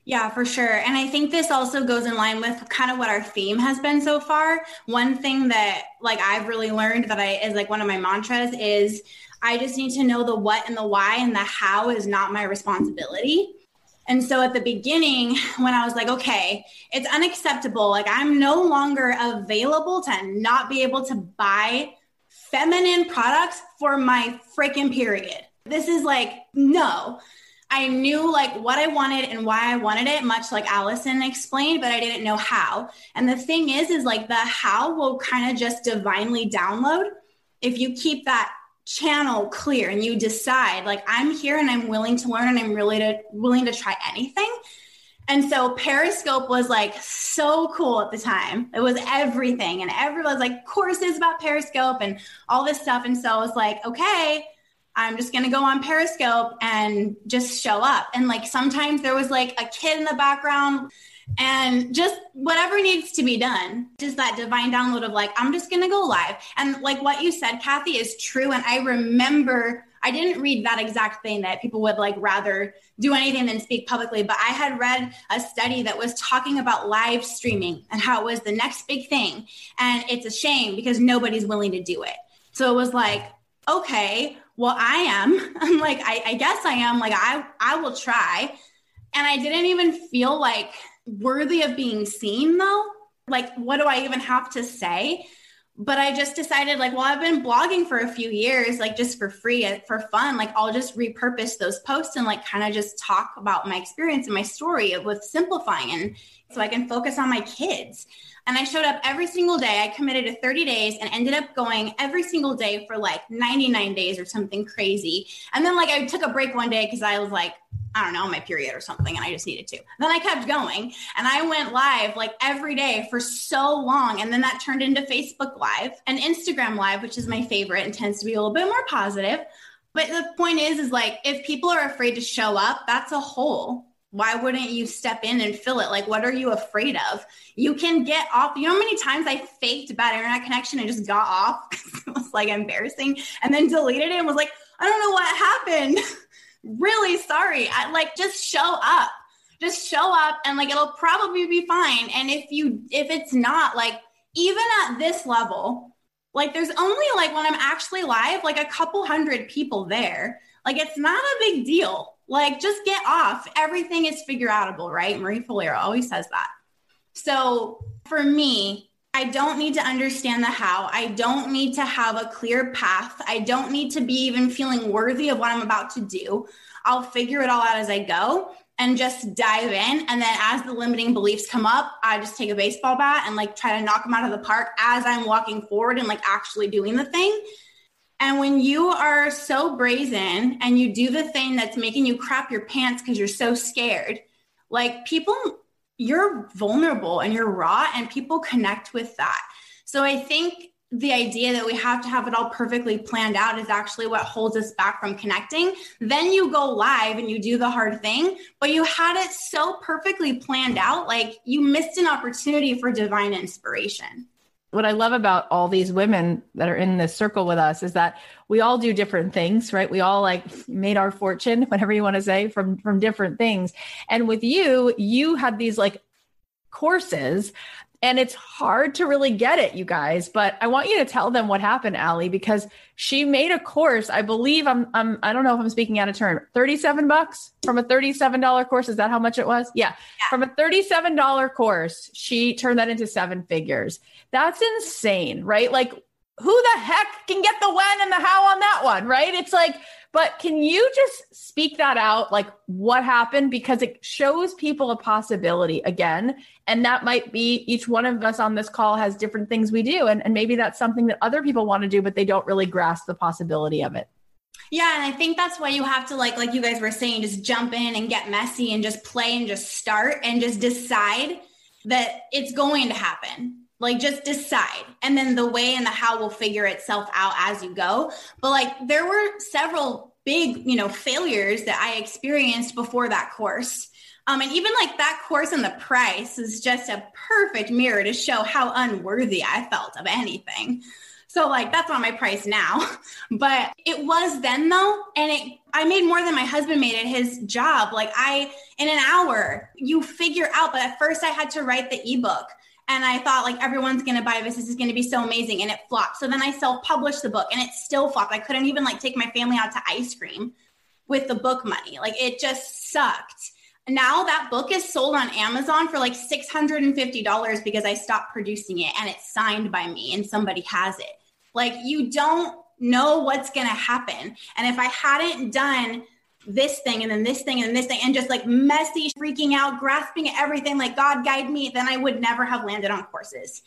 Yeah, for sure. And I think this also goes in line with kind of what our theme has been so far. One thing that like I've really learned that I is like one of my mantras is I just need to know the what and the why and the how is not my responsibility. And so at the beginning, when I was like, okay, it's unacceptable. Like I'm no longer available to not be able to buy feminine products for my freaking period. This is like, no. I knew like what I wanted and why I wanted it, much like Allison explained, but I didn't know how. And the thing is, is like the how will kind of just divinely download if you keep that channel clear and you decide like I'm here and I'm willing to learn and I'm really to willing to try anything. And so Periscope was like so cool at the time. It was everything. And everyone was like courses about Periscope and all this stuff. And so I was like, okay, I'm just going to go on Periscope and just show up. And like sometimes there was like a kid in the background and just whatever needs to be done. Just that divine download of like, I'm just to go live. And like what you said, Kathy, is true. And I remember I didn't read that exact thing that people would like rather do anything than speak publicly, but I had read a study that was talking about live streaming and how it was the next big thing. And it's a shame because nobody's willing to do it. So it was like, okay, well, I am. I'm like, I, I guess I am. Like, I, I will try. And I didn't even feel like worthy of being seen though. Like, what do I even have to say? But I just decided, like, well, I've been blogging for a few years, like just for free, uh, for fun. Like, I'll just repurpose those posts and like kind of just talk about my experience and my story with simplifying so I can focus on my kids. And I showed up every single day. I committed to 30 days and ended up going every single day for like 99 days or something crazy. And then like I took a break one day because I was like, I don't know, my period or something, and I just needed to. Then I kept going and I went live like every day for so long. And then that turned into Facebook Live and Instagram Live, which is my favorite and tends to be a little bit more positive. But the point is, is like if people are afraid to show up, that's a hole why wouldn't you step in and fill it? Like, what are you afraid of? You can get off. You know how many times I faked bad internet connection and just got off it was like embarrassing and then deleted it and was like, I don't know what happened. really sorry. I like just show up. Just show up and like it'll probably be fine. And if you if it's not like even at this level, like there's only like when I'm actually live, like a couple hundred people there. Like it's not a big deal. Like just get off. Everything is figure outable, right? Marie Forleo always says that. So for me, I don't need to understand the how. I don't need to have a clear path. I don't need to be even feeling worthy of what I'm about to do. I'll figure it all out as I go and just dive in. And then as the limiting beliefs come up, I just take a baseball bat and like try to knock them out of the park as I'm walking forward and like actually doing the thing. And when you are so brazen and you do the thing that's making you crap your pants because you're so scared, like people you're vulnerable and you're raw and people connect with that. So I think the idea that we have to have it all perfectly planned out is actually what holds us back from connecting. Then you go live and you do the hard thing, but you had it so perfectly planned out, like you missed an opportunity for divine inspiration. What I love about all these women that are in this circle with us is that we all do different things, right? We all like made our fortune, whatever you want to say, from from different things. And with you, you had these like courses and it's hard to really get it, you guys. But I want you to tell them what happened, Allie, because she made a course. I believe I'm, I'm I don't know if I'm speaking out of turn. 37 bucks from a $37 course. Is that how much it was? Yeah. yeah. From a $37 course, she turned that into seven figures. That's insane, right? Like who the heck can get the when and the how on that one, right? It's like, but can you just speak that out, like what happened? Because it shows people a possibility again. And that might be each one of us on this call has different things we do. And, and maybe that's something that other people want to do, but they don't really grasp the possibility of it. Yeah, and I think that's why you have to like like you guys were saying just jump in and get messy and just play and just start and just decide that it's going to happen like just decide. And then the way and the how will figure itself out as you go. But like there were several big you know failures that i experienced before that course. Um, and even like that course and the price is just a perfect mirror to show how unworthy i felt of anything. So like that's not my price now. But it was then though and it i made more than my husband made at his job. Like i in an hour you figure out but at first i had to write the ebook and I thought like everyone's gonna buy this. This is gonna be so amazing, and it flopped. So then I self-published the book, and it still flopped. I couldn't even like take my family out to ice cream with the book money. Like it just sucked. Now that book is sold on Amazon for like six hundred and fifty dollars because I stopped producing it, and it's signed by me, and somebody has it. Like you don't know what's gonna happen, and if I hadn't done this thing and then this thing and this thing and just like messy, freaking out, grasping everything like God guide me, then I would never have landed on courses.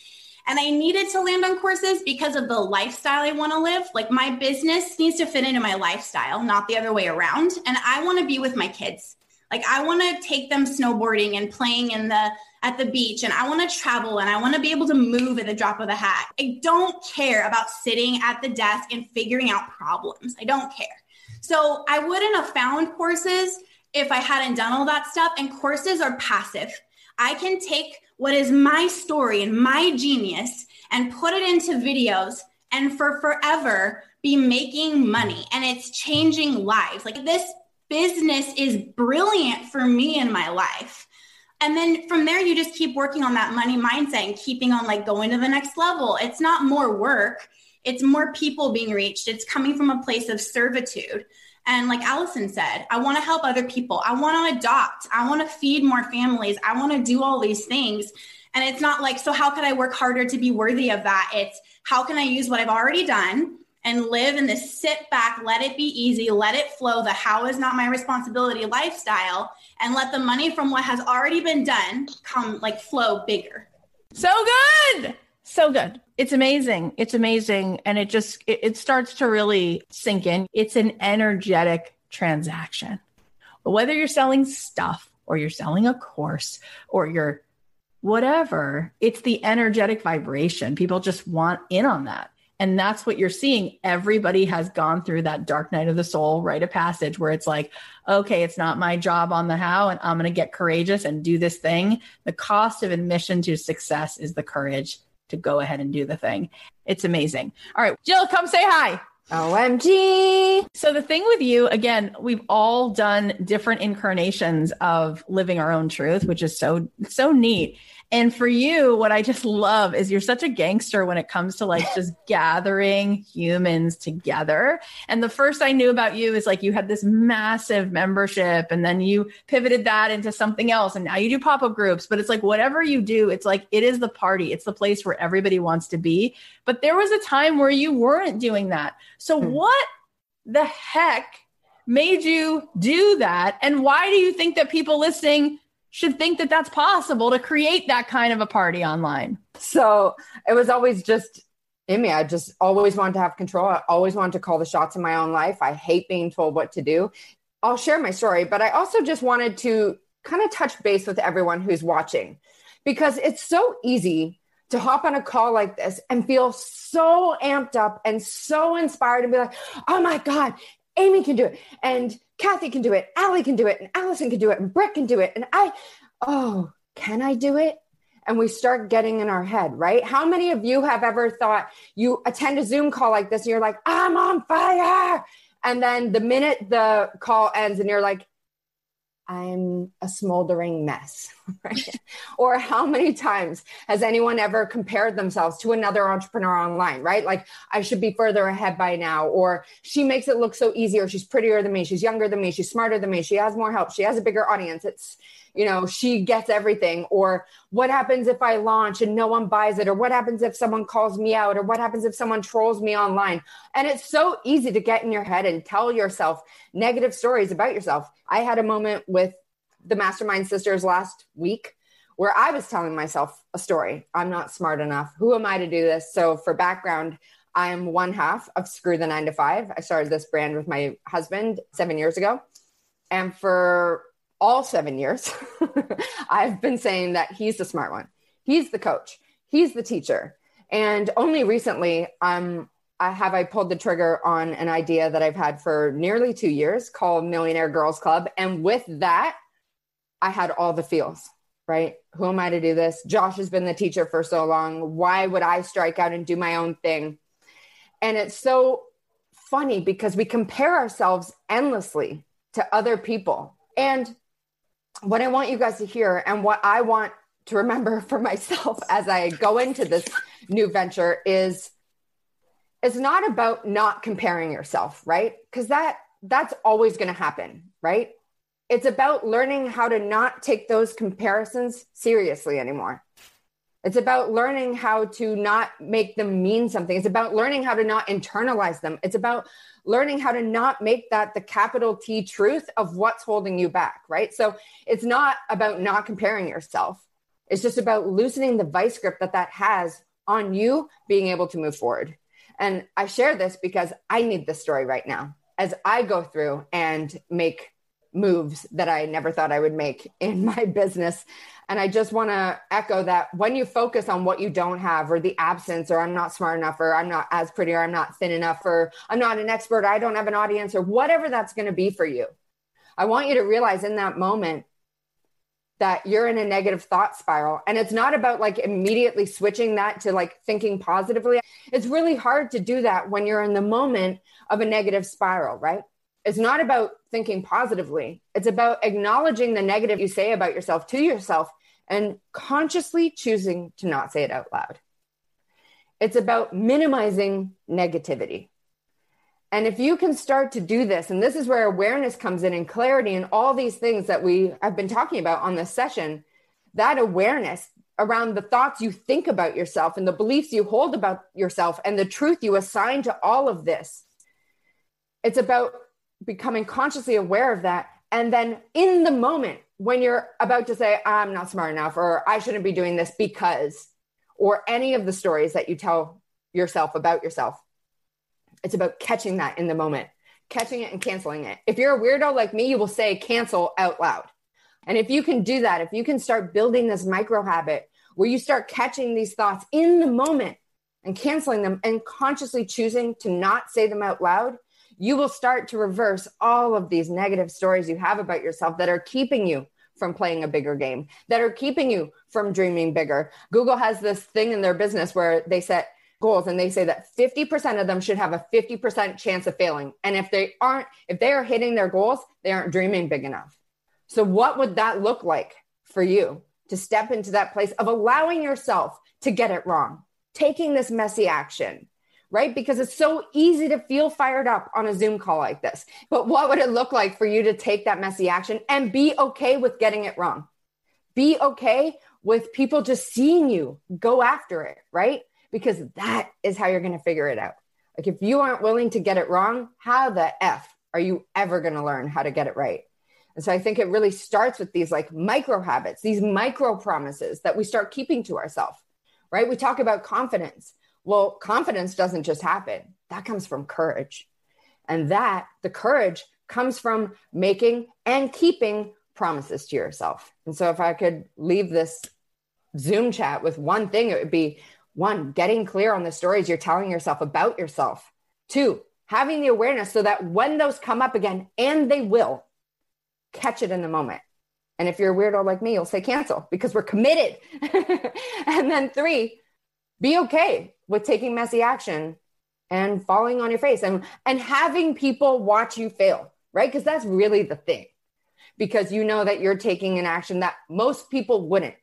And I needed to land on courses because of the lifestyle I want to live. Like my business needs to fit into my lifestyle, not the other way around. And I want to be with my kids. Like I want to take them snowboarding and playing in the at the beach and I want to travel and I want to be able to move at the drop of a hat. I don't care about sitting at the desk and figuring out problems. I don't care. So I wouldn't have found courses if I hadn't done all that stuff. And courses are passive. I can take what is my story and my genius and put it into videos and for forever be making money. And it's changing lives. Like this business is brilliant for me in my life. And then from there, you just keep working on that money mindset and keeping on like going to the next level. It's not more work, it's more people being reached. It's coming from a place of servitude. And like Allison said, I want to help other people. I want to adopt. I want to feed more families. I want to do all these things. And it's not like, so how can I work harder to be worthy of that? It's how can I use what I've already done and live in this sit back, let it be easy, let it flow, the how is not my responsibility lifestyle, and let the money from what has already been done come like flow bigger. So good. So good. It's amazing. It's amazing. And it just, it, it starts to really sink in. It's an energetic transaction. Whether you're selling stuff or you're selling a course or you're whatever, it's the energetic vibration. People just want in on that. And that's what you're seeing. Everybody has gone through that dark night of the soul, rite of passage, where it's like, okay, it's not my job on the how, and I'm going to get courageous and do this thing. The cost of admission to success is the courage to go ahead and do the thing. It's amazing. All right, Jill, come say hi. OMG. So, the thing with you, again, we've all done different incarnations of living our own truth, which is so, so neat. And for you, what I just love is you're such a gangster when it comes to like just gathering humans together. And the first I knew about you is like you had this massive membership and then you pivoted that into something else. And now you do pop up groups, but it's like whatever you do, it's like it is the party, it's the place where everybody wants to be. But there was a time where you weren't doing that. So, hmm. what the heck made you do that? And why do you think that people listening should think that that's possible to create that kind of a party online. So it was always just in me. I just always wanted to have control. I always wanted to call the shots in my own life. I hate being told what to do. I'll share my story, but I also just wanted to kind of touch base with everyone who's watching because it's so easy to hop on a call like this and feel so amped up and so inspired and be like, oh my God, Amy can do it. And Kathy can do it. Allie can do it. And Allison can do it. And Brit can do it. And I, oh, can I do it? And we start getting in our head, right? How many of you have ever thought you attend a Zoom call like this and you're like, I'm on fire? And then the minute the call ends and you're like, I'm a smoldering mess. Right? or how many times has anyone ever compared themselves to another entrepreneur online, right? Like, I should be further ahead by now, or she makes it look so easy, or she's prettier than me, she's younger than me, she's smarter than me, she has more help, she has a bigger audience. It's you know, she gets everything. Or what happens if I launch and no one buys it? Or what happens if someone calls me out? Or what happens if someone trolls me online? And it's so easy to get in your head and tell yourself negative stories about yourself. I had a moment with the Mastermind Sisters last week where I was telling myself a story. I'm not smart enough. Who am I to do this? So, for background, I am one half of Screw the Nine to Five. I started this brand with my husband seven years ago. And for all seven years, I've been saying that he's the smart one. He's the coach. He's the teacher. And only recently, um, I have I pulled the trigger on an idea that I've had for nearly two years called Millionaire Girls Club. And with that, I had all the feels, right? Who am I to do this? Josh has been the teacher for so long. Why would I strike out and do my own thing? And it's so funny because we compare ourselves endlessly to other people. And what I want you guys to hear and what I want to remember for myself as I go into this new venture is it's not about not comparing yourself, right? Cuz that that's always going to happen, right? It's about learning how to not take those comparisons seriously anymore. It's about learning how to not make them mean something. It's about learning how to not internalize them. It's about learning how to not make that the capital T truth of what's holding you back, right? So it's not about not comparing yourself. It's just about loosening the vice grip that that has on you being able to move forward. And I share this because I need this story right now as I go through and make moves that I never thought I would make in my business. And I just want to echo that when you focus on what you don't have, or the absence, or I'm not smart enough, or I'm not as pretty, or I'm not thin enough, or I'm not an expert, I don't have an audience, or whatever that's going to be for you, I want you to realize in that moment that you're in a negative thought spiral. And it's not about like immediately switching that to like thinking positively. It's really hard to do that when you're in the moment of a negative spiral, right? It's not about thinking positively. It's about acknowledging the negative you say about yourself to yourself and consciously choosing to not say it out loud. It's about minimizing negativity. And if you can start to do this, and this is where awareness comes in and clarity and all these things that we have been talking about on this session, that awareness around the thoughts you think about yourself and the beliefs you hold about yourself and the truth you assign to all of this. It's about becoming consciously aware of that. And then in the moment, when you're about to say, I'm not smart enough, or I shouldn't be doing this because, or any of the stories that you tell yourself about yourself, it's about catching that in the moment, catching it and canceling it. If you're a weirdo like me, you will say cancel out loud. And if you can do that, if you can start building this micro habit where you start catching these thoughts in the moment and canceling them and consciously choosing to not say them out loud, you will start to reverse all of these negative stories you have about yourself that are keeping you from playing a bigger game, that are keeping you from dreaming bigger. Google has this thing in their business where they set goals and they say that 50% of them should have a 50% chance of failing. And if they aren't, if they are hitting their goals, they aren't dreaming big enough. So, what would that look like for you to step into that place of allowing yourself to get it wrong, taking this messy action? Right? Because it's so easy to feel fired up on a Zoom call like this. But what would it look like for you to take that messy action and be okay with getting it wrong? Be okay with people just seeing you go after it, right? Because that is how you're going to figure it out. Like if you aren't willing to get it wrong, how the F are you ever going to learn how to get it right? And so I think it really starts with these like micro habits, these micro promises that we start keeping to ourselves, right? We talk about confidence. Well, confidence doesn't just happen, that comes from courage. And that, the courage, comes from making and keeping promises to yourself. And so if I could leave this Zoom chat with one thing, it would be one, getting clear on the stories you're telling yourself about yourself. Two, having the awareness so that when those come up again, and they will, catch it in the moment. And if you're a weirdo like me, you'll say cancel because we're committed. and then three, be okay with taking messy action and falling on your face and, and having people watch you fail, right? Because that's really the thing. Because you know that you're taking an action that most people wouldn't.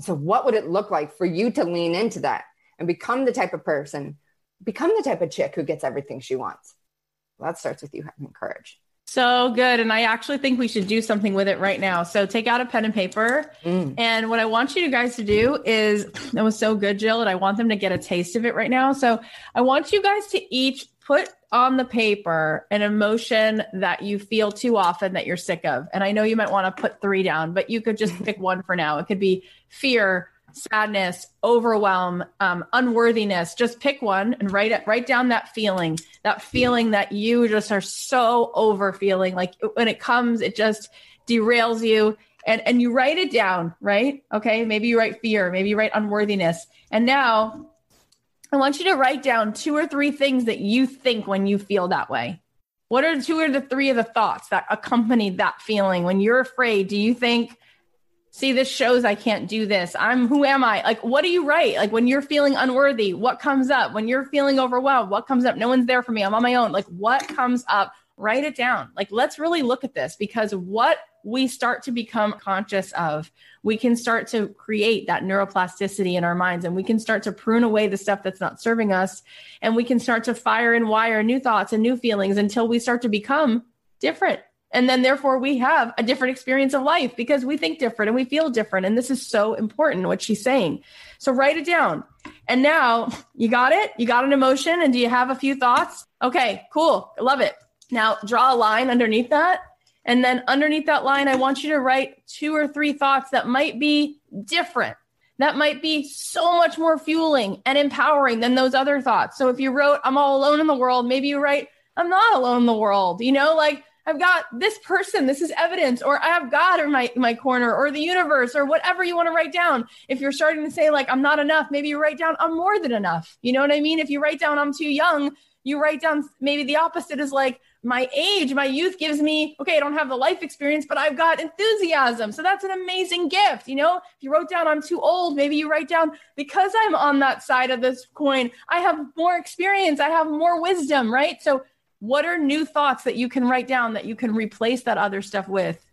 So, what would it look like for you to lean into that and become the type of person, become the type of chick who gets everything she wants? Well, that starts with you having courage. So good. And I actually think we should do something with it right now. So take out a pen and paper. Mm. And what I want you guys to do is that was so good, Jill, and I want them to get a taste of it right now. So I want you guys to each put on the paper an emotion that you feel too often that you're sick of. And I know you might want to put three down, but you could just pick one for now. It could be fear, sadness, overwhelm, um, unworthiness. Just pick one and write it. Write down that feeling. That feeling that you just are so over feeling like when it comes, it just derails you. And and you write it down, right? Okay. Maybe you write fear. Maybe you write unworthiness. And now, I want you to write down two or three things that you think when you feel that way. What are two or the three of the thoughts that accompany that feeling when you're afraid? Do you think? See this shows i can't do this. I'm who am i? Like what do you write? Like when you're feeling unworthy what comes up? When you're feeling overwhelmed what comes up? No one's there for me. I'm on my own. Like what comes up? Write it down. Like let's really look at this because what we start to become conscious of we can start to create that neuroplasticity in our minds and we can start to prune away the stuff that's not serving us and we can start to fire and wire new thoughts and new feelings until we start to become different and then therefore we have a different experience of life because we think different and we feel different. And this is so important what she's saying. So write it down. And now you got it? You got an emotion and do you have a few thoughts? Okay, cool. I love it. Now draw a line underneath that. And then underneath that line, I want you to write two or three thoughts that might be different. That might be so much more fueling and empowering than those other thoughts. So if you wrote, I'm all alone in the world, maybe you write, I'm not alone in the world. You know, like I've got this person, this is evidence, or I have God in my, my corner, or the universe, or whatever you want to write down. If you're starting to say, like, I'm not enough, maybe you write down, I'm more than enough. You know what I mean? If you write down, I'm too young, you write down, maybe the opposite is like, my age, my youth gives me, okay, I don't have the life experience, but I've got enthusiasm. So that's an amazing gift. You know, if you wrote down, I'm too old, maybe you write down, because I'm on that side of this coin, I have more experience, I have more wisdom, right? So what are new thoughts that you can write down that you can replace that other stuff with?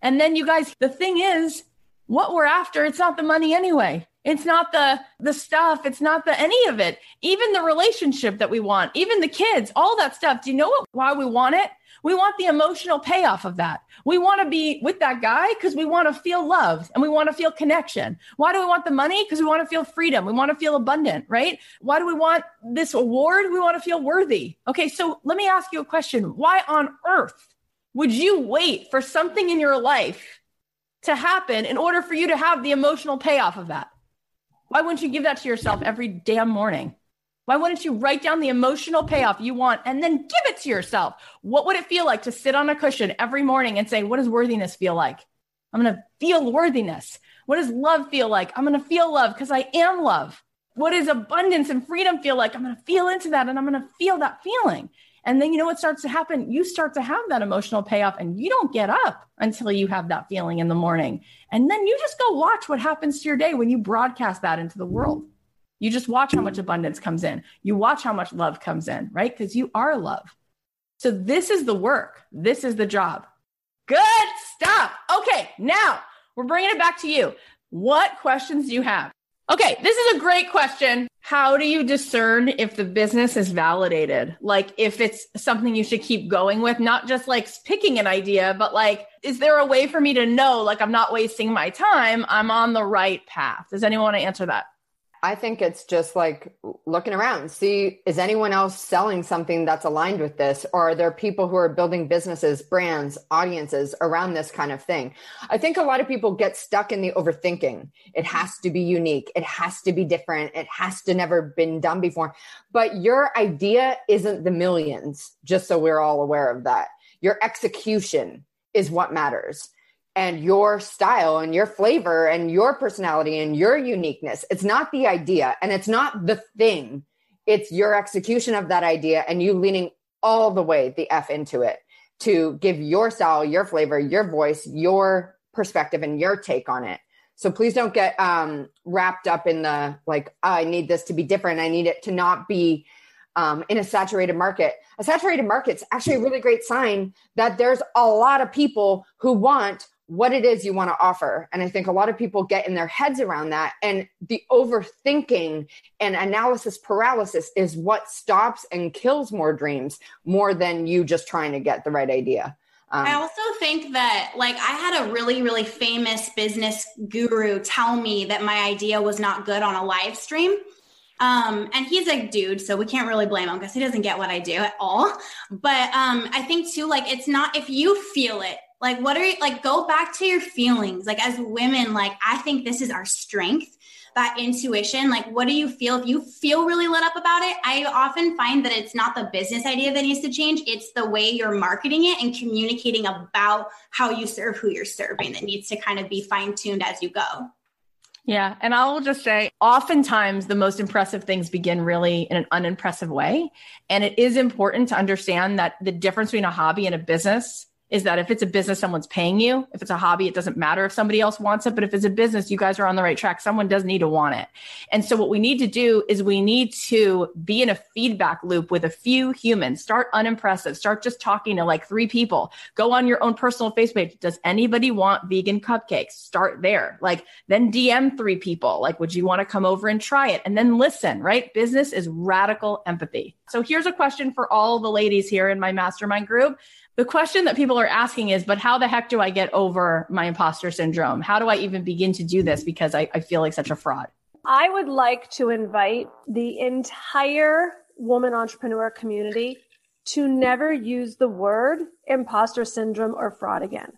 And then you guys, the thing is, what we're after, it's not the money anyway. It's not the the stuff, it's not the any of it. Even the relationship that we want, even the kids, all that stuff. Do you know what why we want it? We want the emotional payoff of that. We want to be with that guy because we want to feel loved and we want to feel connection. Why do we want the money? Because we want to feel freedom. We want to feel abundant, right? Why do we want this award? We want to feel worthy. Okay, so let me ask you a question. Why on earth would you wait for something in your life to happen in order for you to have the emotional payoff of that? Why wouldn't you give that to yourself every damn morning? Why wouldn't you write down the emotional payoff you want and then give it to yourself? What would it feel like to sit on a cushion every morning and say, What does worthiness feel like? I'm going to feel worthiness. What does love feel like? I'm going to feel love because I am love. What does abundance and freedom feel like? I'm going to feel into that and I'm going to feel that feeling. And then you know what starts to happen? You start to have that emotional payoff and you don't get up until you have that feeling in the morning. And then you just go watch what happens to your day when you broadcast that into the world. You just watch how much abundance comes in. You watch how much love comes in, right? Because you are love. So this is the work. This is the job. Good stuff. Okay, now we're bringing it back to you. What questions do you have? Okay, this is a great question. How do you discern if the business is validated? Like if it's something you should keep going with, not just like picking an idea, but like, is there a way for me to know, like, I'm not wasting my time? I'm on the right path. Does anyone want to answer that? I think it's just like looking around, see, is anyone else selling something that's aligned with this? Or are there people who are building businesses, brands, audiences around this kind of thing? I think a lot of people get stuck in the overthinking. It has to be unique. It has to be different. It has to never been done before. But your idea isn't the millions, just so we're all aware of that. Your execution is what matters and your style and your flavor and your personality and your uniqueness. It's not the idea and it's not the thing. It's your execution of that idea and you leaning all the way the F into it to give your style, your flavor, your voice, your perspective and your take on it. So please don't get um, wrapped up in the like, oh, I need this to be different. I need it to not be um, in a saturated market. A saturated market's actually a really great sign that there's a lot of people who want what it is you want to offer. And I think a lot of people get in their heads around that. And the overthinking and analysis paralysis is what stops and kills more dreams more than you just trying to get the right idea. Um, I also think that, like, I had a really, really famous business guru tell me that my idea was not good on a live stream. Um, and he's a dude, so we can't really blame him because he doesn't get what I do at all. But um, I think, too, like, it's not if you feel it, like, what are you like? Go back to your feelings. Like, as women, like, I think this is our strength that intuition like what do you feel if you feel really lit up about it i often find that it's not the business idea that needs to change it's the way you're marketing it and communicating about how you serve who you're serving that needs to kind of be fine-tuned as you go yeah. And I'll just say, oftentimes the most impressive things begin really in an unimpressive way. And it is important to understand that the difference between a hobby and a business is that if it's a business, someone's paying you. If it's a hobby, it doesn't matter if somebody else wants it. But if it's a business, you guys are on the right track. Someone does need to want it. And so what we need to do is we need to be in a feedback loop with a few humans. Start unimpressive. Start just talking to like three people. Go on your own personal Facebook page. Does anybody want vegan cupcakes? Start there. Like then DM three people. Like, would you want to come over and try it? And then listen, right? Business is radical empathy. So here's a question for all the ladies here in my mastermind group the question that people are asking is, but how the heck do I get over my imposter syndrome? How do I even begin to do this because I, I feel like such a fraud? I would like to invite the entire woman entrepreneur community to never use the word imposter syndrome or fraud again.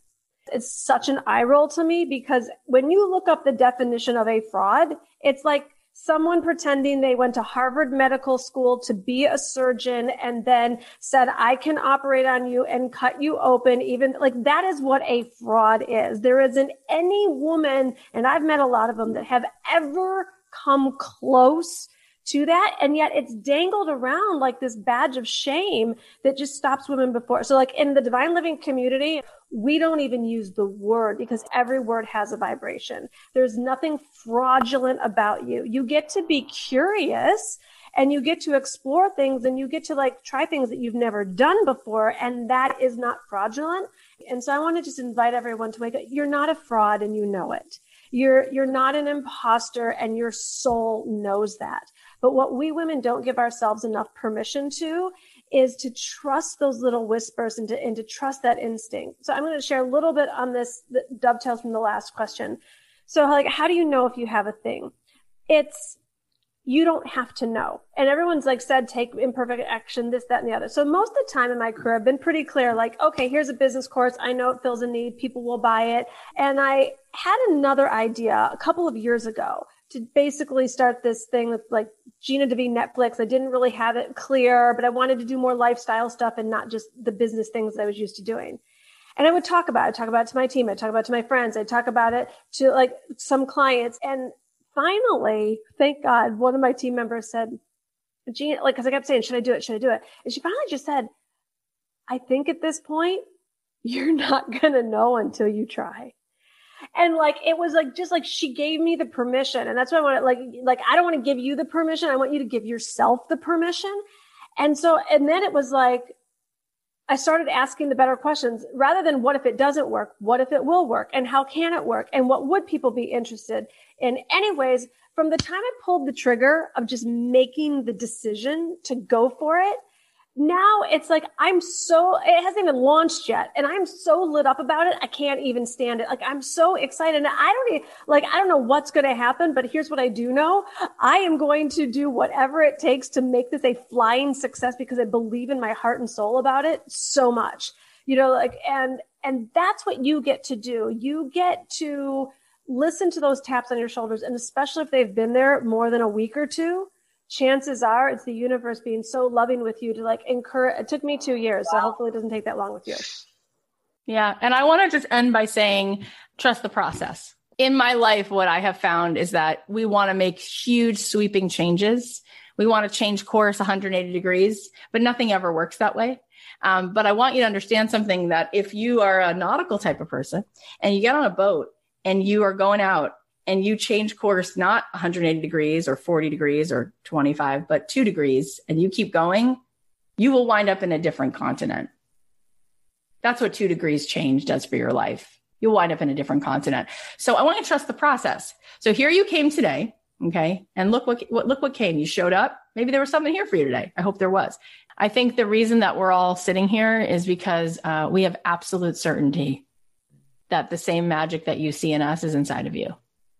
It's such an eye roll to me because when you look up the definition of a fraud, it's like someone pretending they went to Harvard Medical School to be a surgeon and then said, I can operate on you and cut you open. Even like that is what a fraud is. There isn't any woman, and I've met a lot of them that have ever come close to that. And yet it's dangled around like this badge of shame that just stops women before. So like in the divine living community, we don't even use the word because every word has a vibration. There's nothing fraudulent about you. You get to be curious and you get to explore things and you get to like try things that you've never done before. And that is not fraudulent. And so I want to just invite everyone to wake up. You're not a fraud and you know it. You're, you're not an imposter and your soul knows that. But what we women don't give ourselves enough permission to is to trust those little whispers and to, and to trust that instinct. So I'm going to share a little bit on this that dovetails from the last question. So like, how do you know if you have a thing? It's, you don't have to know. And everyone's like said, take imperfect action, this, that, and the other. So most of the time in my career, I've been pretty clear, like, okay, here's a business course. I know it fills a need. People will buy it. And I had another idea a couple of years ago to basically start this thing with like Gina Devine Netflix. I didn't really have it clear, but I wanted to do more lifestyle stuff and not just the business things that I was used to doing. And I would talk about it, talk about it to my team, I'd talk about it to my friends, I'd talk about it to like some clients. And finally, thank God, one of my team members said, Gina, like, cause I kept saying, should I do it? Should I do it? And she finally just said, I think at this point, you're not going to know until you try. And like, it was like, just like she gave me the permission. And that's what I want like, like, I don't want to give you the permission. I want you to give yourself the permission. And so, and then it was like, I started asking the better questions rather than what if it doesn't work? What if it will work? And how can it work? And what would people be interested in? Anyways, from the time I pulled the trigger of just making the decision to go for it, now it's like I'm so it hasn't even launched yet and I'm so lit up about it I can't even stand it. Like I'm so excited and I don't even like I don't know what's going to happen but here's what I do know. I am going to do whatever it takes to make this a flying success because I believe in my heart and soul about it so much. You know like and and that's what you get to do. You get to listen to those taps on your shoulders and especially if they've been there more than a week or two chances are it's the universe being so loving with you to like encourage. It took me two years, so hopefully it doesn't take that long with you. Yeah. And I want to just end by saying trust the process. In my life, what I have found is that we want to make huge sweeping changes. We want to change course 180 degrees, but nothing ever works that way. Um, but I want you to understand something that if you are a nautical type of person and you get on a boat and you are going out and you change course not 180 degrees or 40 degrees or 25, but two degrees, and you keep going, you will wind up in a different continent. That's what two degrees change does for your life. You'll wind up in a different continent. So I want to trust the process. So here you came today. Okay. And look what, what, look what came. You showed up. Maybe there was something here for you today. I hope there was. I think the reason that we're all sitting here is because uh, we have absolute certainty that the same magic that you see in us is inside of you.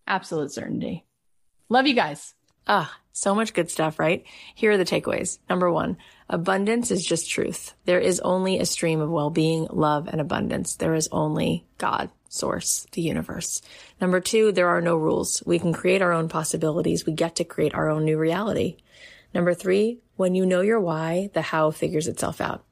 Absolute certainty. Love you guys. Ah, so much good stuff, right? Here are the takeaways. Number one, abundance is just truth. There is only a stream of well-being, love, and abundance. There is only God, source, the universe. Number two, there are no rules. We can create our own possibilities. We get to create our own new reality. Number three, when you know your why, the how figures itself out.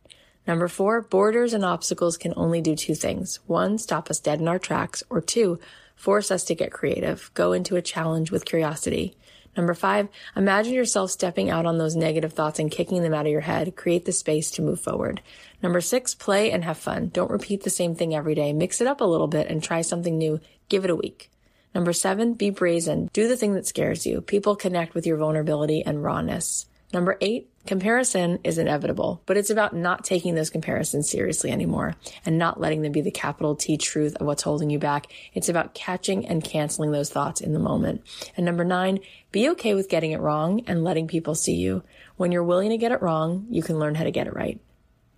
Number four, borders and obstacles can only do two things. One, stop us dead in our tracks, or two, Force us to get creative. Go into a challenge with curiosity. Number five, imagine yourself stepping out on those negative thoughts and kicking them out of your head. Create the space to move forward. Number six, play and have fun. Don't repeat the same thing every day. Mix it up a little bit and try something new. Give it a week. Number seven, be brazen. Do the thing that scares you. People connect with your vulnerability and rawness. Number eight, comparison is inevitable, but it's about not taking those comparisons seriously anymore and not letting them be the capital T truth of what's holding you back. It's about catching and canceling those thoughts in the moment. And number nine, be okay with getting it wrong and letting people see you. When you're willing to get it wrong, you can learn how to get it right.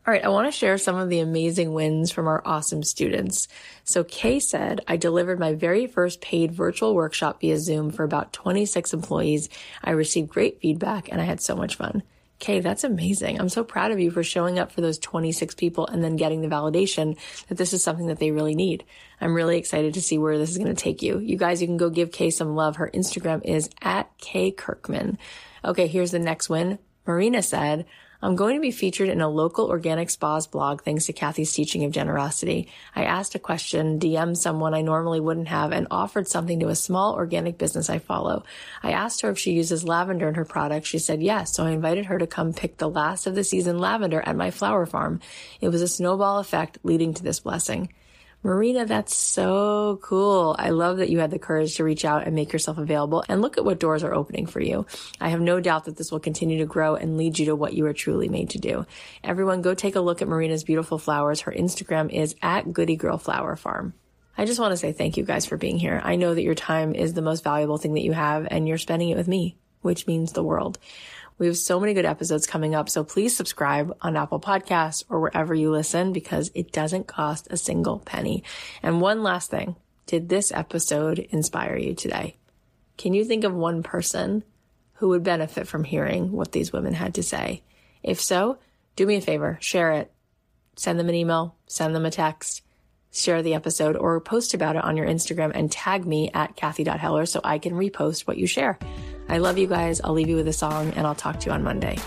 All right, I want to share some of the amazing wins from our awesome students. So Kay said, I delivered my very first paid virtual workshop via Zoom for about 26 employees. I received great feedback and I had so much fun. Kay, that's amazing. I'm so proud of you for showing up for those 26 people and then getting the validation that this is something that they really need. I'm really excited to see where this is going to take you. You guys, you can go give Kay some love. Her Instagram is at Kay Kirkman. Okay, here's the next win. Marina said, I'm going to be featured in a local organic spas blog thanks to Kathy's teaching of generosity. I asked a question, DM'd someone I normally wouldn't have, and offered something to a small organic business I follow. I asked her if she uses lavender in her products. She said yes, so I invited her to come pick the last of the season lavender at my flower farm. It was a snowball effect leading to this blessing. Marina, that's so cool. I love that you had the courage to reach out and make yourself available and look at what doors are opening for you. I have no doubt that this will continue to grow and lead you to what you are truly made to do. Everyone go take a look at Marina's beautiful flowers. Her Instagram is at Goody Girl Flower Farm. I just want to say thank you guys for being here. I know that your time is the most valuable thing that you have and you're spending it with me, which means the world. We have so many good episodes coming up. So please subscribe on Apple Podcasts or wherever you listen because it doesn't cost a single penny. And one last thing. Did this episode inspire you today? Can you think of one person who would benefit from hearing what these women had to say? If so, do me a favor, share it. Send them an email, send them a text, share the episode, or post about it on your Instagram and tag me at Kathy.Heller so I can repost what you share. I love you guys. I'll leave you with a song and I'll talk to you on Monday.